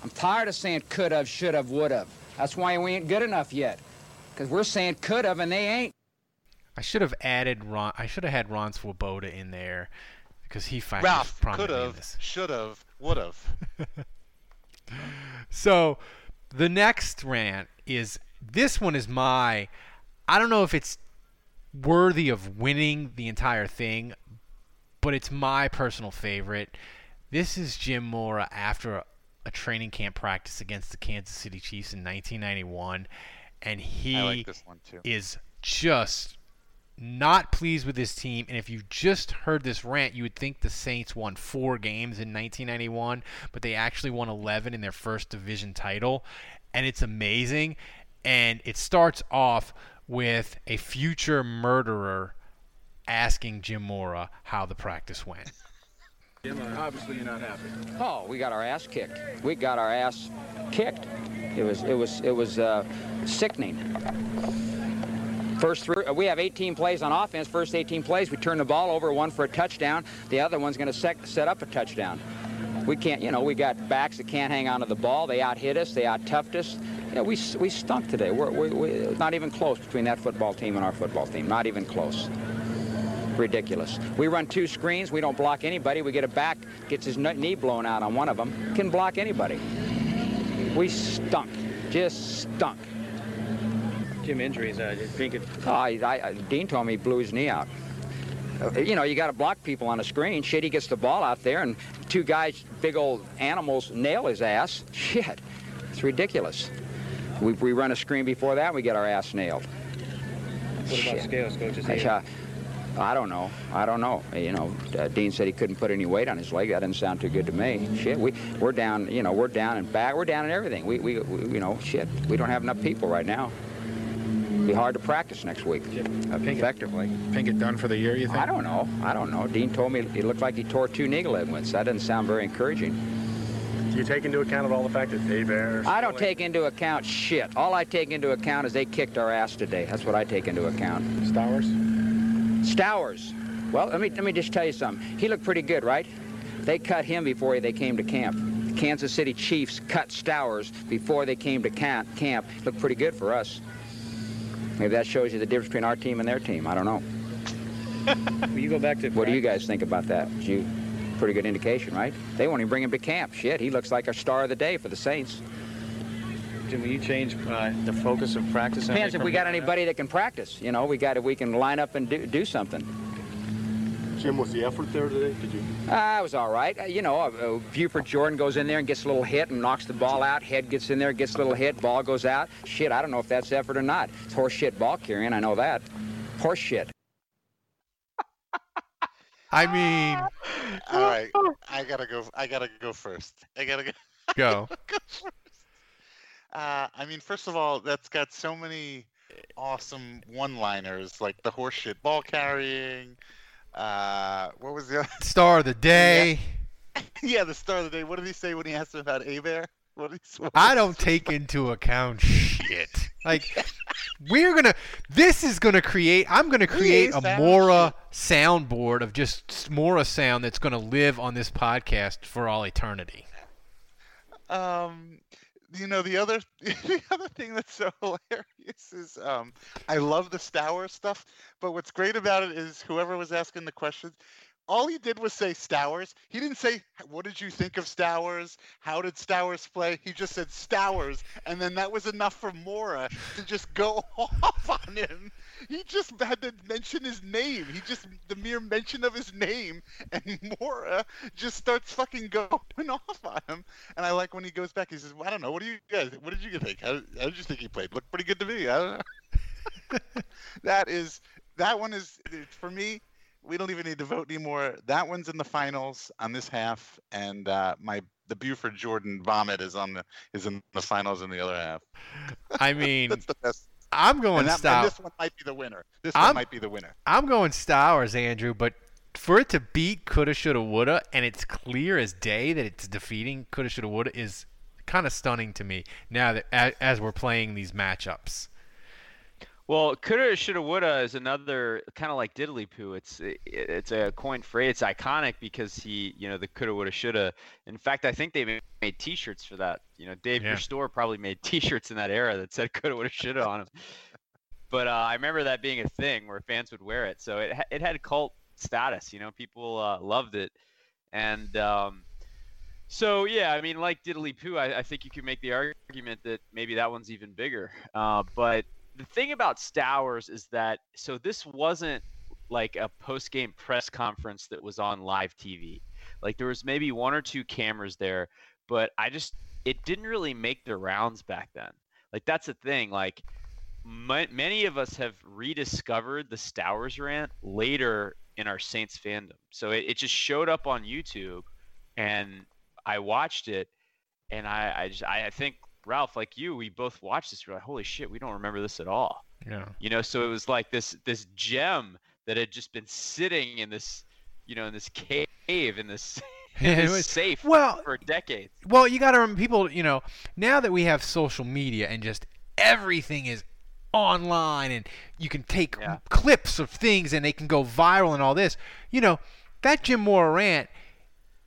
I'm tired of saying could have, should have, would have. That's why we ain't good enough yet. Because we're saying could have and they ain't. I should have added Ron. I should have had Ron Swoboda in there because he finally Ralph could have, should have, would have. So the next rant is this one is my I don't know if it's worthy of winning the entire thing, but it's my personal favorite. This is Jim Mora after a, a training camp practice against the Kansas City Chiefs in 1991 and he like this one too. is just not pleased with his team. And if you just heard this rant, you would think the Saints won four games in 1991, but they actually won 11 in their first division title. And it's amazing. And it starts off with a future murderer asking Jim Mora how the practice went. Jim, Obviously, you're not happy. Oh, we got our ass kicked. We got our ass kicked. It was it was it was uh, sickening. First three, we have 18 plays on offense. First 18 plays, we turn the ball over, one for a touchdown. The other one's going to set, set up a touchdown. We can't, you know, we got backs that can't hang on to the ball. They out hit us. They out toughed us. You know, we we stunk today. We're, we we not even close between that football team and our football team. Not even close. Ridiculous. We run two screens. We don't block anybody. We get a back, gets his knee blown out on one of them. Can block anybody. We stunk. Just stunk. Jim, injuries, uh, do you think it... Oh, I, I, Dean told me he blew his knee out. Uh, You know, you got to block people on a screen. Shit, he gets the ball out there, and two guys, big old animals, nail his ass. Shit, it's ridiculous. We, we run a screen before that, and we get our ass nailed. What about scales, coach? Is I, he- I don't know. I don't know. You know, uh, Dean said he couldn't put any weight on his leg. That didn't sound too good to me. Shit, we we're down. You know, we're down and back. We're down in everything. We, we, we you know, shit. We don't have enough people right now. Be hard to practice next week effectively. Pinkett done for the year, you think? I don't know. I don't know. Dean told me it looked like he tore two knee ligaments. That doesn't sound very encouraging. Do you take into account of all the fact that they Ayers... I don't take into account shit. All I take into account is they kicked our ass today. That's what I take into account. Stowers? Stowers. Well, let me let me just tell you something. He looked pretty good, right? They cut him before they came to camp. The Kansas City Chiefs cut Stowers before they came to camp. Camp looked pretty good for us. Maybe that shows you the difference between our team and their team. I don't know. Well, you go back to. What do you guys think about that? You, pretty good indication, right? They won't even bring him to camp. Shit, he looks like a star of the day for the Saints. Jim, will you change uh, the focus of practice? Depends if we got anybody that can practice. You know, we got if we can line up and do, do something. Jim, was the effort there today? Did you? Ah, it was all right. Uh, you know, uh, uh, Buford Jordan goes in there and gets a little hit and knocks the ball out. Head gets in there, gets a little hit, ball goes out. Shit, I don't know if that's effort or not. It's horse shit ball carrying, I know that. Horse shit. I mean, All right, I gotta go. I gotta go first. I gotta go. Go. Uh, I mean, first of all, that's got so many awesome one-liners, like the horseshit ball carrying. Uh, what was the other? star of the day. yeah, the star of the day. What did he say when he asked him about Hebert? What did he? What I don't take into account shit. Like we're gonna. This is gonna create. I'm gonna create a sound Mora soundboard of just Mora sound that's gonna live on this podcast for all eternity. Um, you know the other the other thing that's so hilarious is um I love the Stour stuff, but what's great about it is whoever was asking the questions, all he did was say Stowers. He didn't say what did you think of Stowers? How did Stowers play? He just said Stowers, and then that was enough for Mora to just go off on him. He just had to mention his name. He just the mere mention of his name, and Mora just starts fucking going off on him. And I like when he goes back. He says, well, "I don't know. What do you guys? What did you think? How, how did you think he played? Looked pretty good to me. I don't know." that is that one is for me. We don't even need to vote anymore. That one's in the finals on this half, and uh, my the Buford Jordan vomit is on the is in the finals in the other half. I mean, That's the best. I'm going and, that, Stout. and this one might be the winner. This I'm- one might be the winner. I'm going Stowers, Andrew, but for it to beat coulda, shoulda, woulda, and it's clear as day that it's defeating coulda, shoulda, woulda is kind of stunning to me. Now that as we're playing these matchups. Well, coulda, shoulda, woulda is another kind of like diddly poo. It's it, it's a coin phrase. It's iconic because he, you know, the coulda, woulda, shoulda. In fact, I think they made T-shirts for that. You know, Dave, Yeah. your store probably made T-shirts in that era that said coulda, woulda, shoulda on them. But uh, I remember that being a thing where fans would wear it. So it it had cult status. You know, people uh, loved it, and um, so yeah, I mean, like Diddly Poo, I, I think you could make the argument that maybe that one's even bigger. Uh, but the thing about Stowers is that so this wasn't like a post game press conference that was on live TV. Like there was maybe one or two cameras there, but I just it didn't really make the rounds back then. Like that's the thing. Like ma- many of us have rediscovered the Stowers rant later in our Saints fandom. So it, it just showed up on YouTube, and I watched it, and I I just I, I think Ralph, like you, we both watched this. We're like, holy shit, we don't remember this at all. Yeah. You know, so it was like this this gem that had just been sitting in this, you know, in this cave in this, in It this was- safe well, for decades. Well, you got to remember, people, you know, now that we have social media and just everything is online and you can take clips of things and they can go viral and all this, you know, that Jim Mora rant,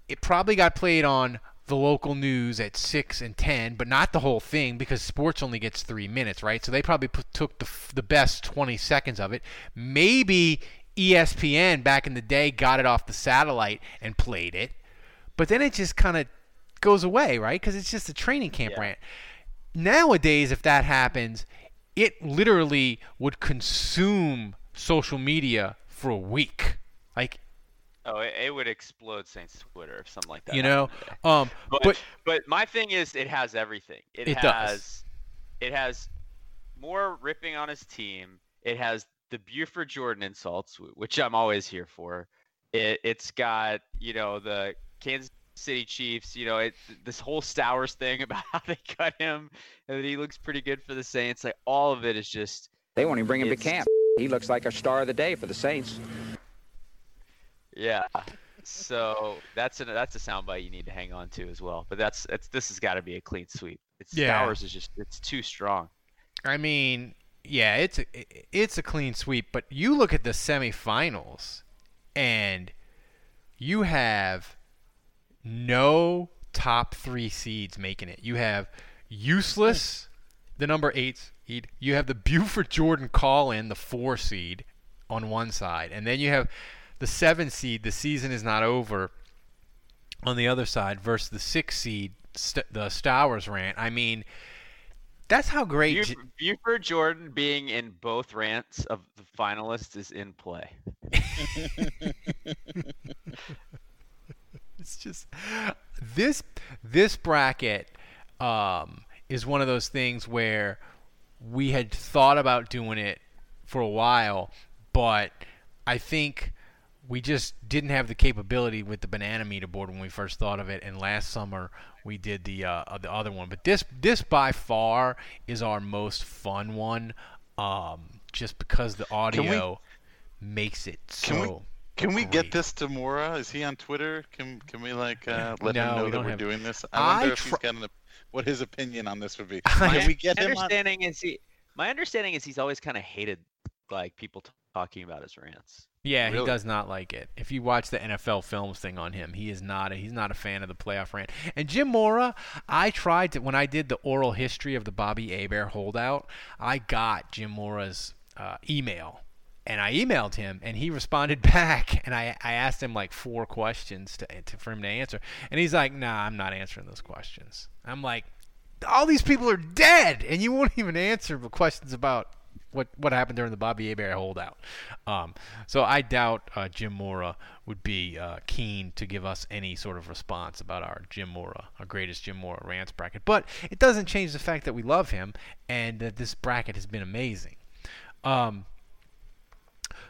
it probably got played on the local news at 6 and 10, but not the whole thing because sports only gets three minutes, right? So they probably put, took the, the best 20 seconds of it. Maybe ESPN back in the day got it off the satellite and played it. But then it just kind of goes away, right? Because it's just a training camp rant. Nowadays, if that happens, it literally would consume social media for a week. Like, Oh, it, it would explode Saints Twitter if something like that. you know, um, but, but but my thing is, it has everything. It, It has does. it has more ripping on his team. It has the Buford Jordan insults, which I'm always here for. It, it's got you know the Kansas City Chiefs. You know it, this whole Stowers thing about how they cut him and that he looks pretty good for the Saints. Like all of it is just They won't even bring him to camp. He looks like a star of the day for the Saints. Yeah. So that's a that's a soundbite you need to hang on to as well. But that's it's this has got to be a clean sweep. It's Yeah. Is just it's too strong. I mean, yeah, it's a, it's a clean sweep. But you look at the semifinals, and you have no top three seeds making it. You have useless, the number eight seed. You have the Buford Jordan call in, the four seed. on one side, and then you have the seven seed. The season is not over on the other side versus the six seed, St- the Stowers rant. I mean, that's how great. Buf- Buford Jordan being in both rants of the finalists is in play. it's just this this bracket um, is one of those things where we had thought about doing it for a while, but I think we just didn't have the capability with the banana meter board when we first thought of it. And last summer we did the uh, the other one, but this this by far is our most fun one, um, just because the audio makes it so. Can we, can we get this to Mora? Is he on Twitter? Can can we like uh, let No, him know we that we're have- doing this? I I wonder if he's got an, what his opinion on this would be. My Can we get him on? understanding is he. My understanding is he's always kind of hated like people t- talking about his rants. Yeah, he does not like it. If you watch the NFL films thing on him, he is not a, he's not a fan of the playoff rant. And Jim Mora, I tried to when I did the oral history of the Bobby Hebert holdout, I got Jim Mora's uh, email. And I emailed him, and he responded back. And I, I asked him like four questions to, to for him to answer, and he's like, "Nah, I'm not answering those questions." I'm like, "All these people are dead, and you won't even answer the questions about what what happened during the Bobby Hebert holdout. Um, so I doubt uh, Jim Mora would be uh, keen to give us any sort of response about our Jim Mora, our greatest Jim Mora rants bracket. But it doesn't change the fact that we love him and that this bracket has been amazing. Um,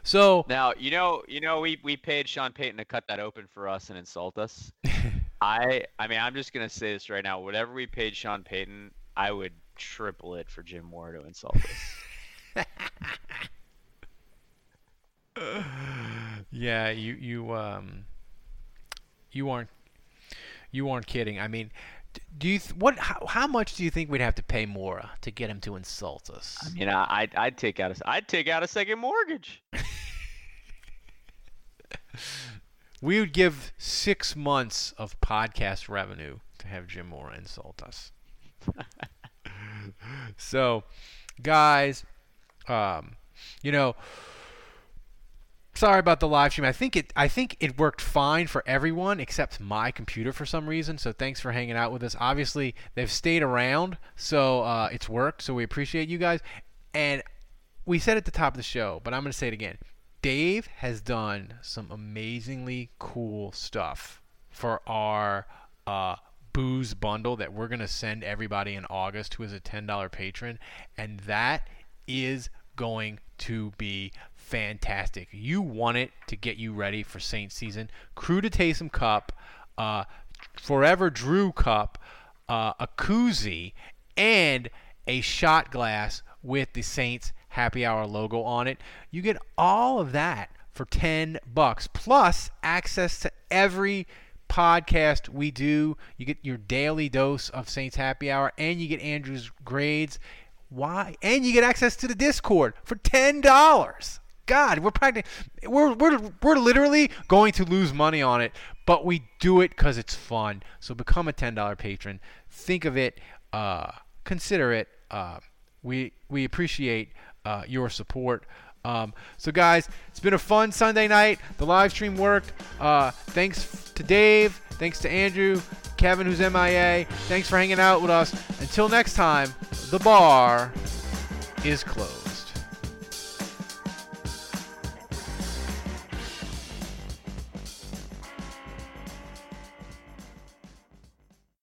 so Now you know you know we we paid Sean Payton to cut that open for us and insult us. I I mean I'm just gonna say this right now. Whatever we paid Sean Payton, I would triple it for Jim Mora to insult us. yeah, you you um you aren't you aren't kidding. I mean, do you th- what how, how much do you think we'd have to pay Mora to get him to insult us? I mean I I'd, I'd take out a I'd take out a second mortgage. We would give six months of podcast revenue to have Jim Mora insult us. so, guys, um, you know, sorry about the live stream. I think it I think it worked fine for everyone except my computer for some reason. So thanks for hanging out with us. Obviously, they've stayed around, so uh, it's worked. So we appreciate you guys. And we said at the top of the show, but I'm going to say it again. Dave has done some amazingly cool stuff for our uh, booze bundle that we're going to send everybody in August who is a $10 patron. And that is going to be fantastic. You want it to get you ready for Saints season. Crew to Taysom Cup, uh, Forever Drew Cup, uh, a koozie, and a shot glass with the Saints Happy Hour logo on it. You get all of that for 10 bucks plus access to every podcast we do. You get your daily dose of Saints Happy Hour and you get Andrew's grades. Why? And you get access to the Discord for $10. God, we're practically we're we're we're literally going to lose money on it, but we do it cuz it's fun. So become a $10 patron. Think of it uh consider it uh we we appreciate uh, your support. Um, so, guys, it's been a fun Sunday night. The live stream worked. Uh, thanks to Dave. Thanks to Andrew, Kevin, who's MIA. Thanks for hanging out with us. Until next time, the bar is closed.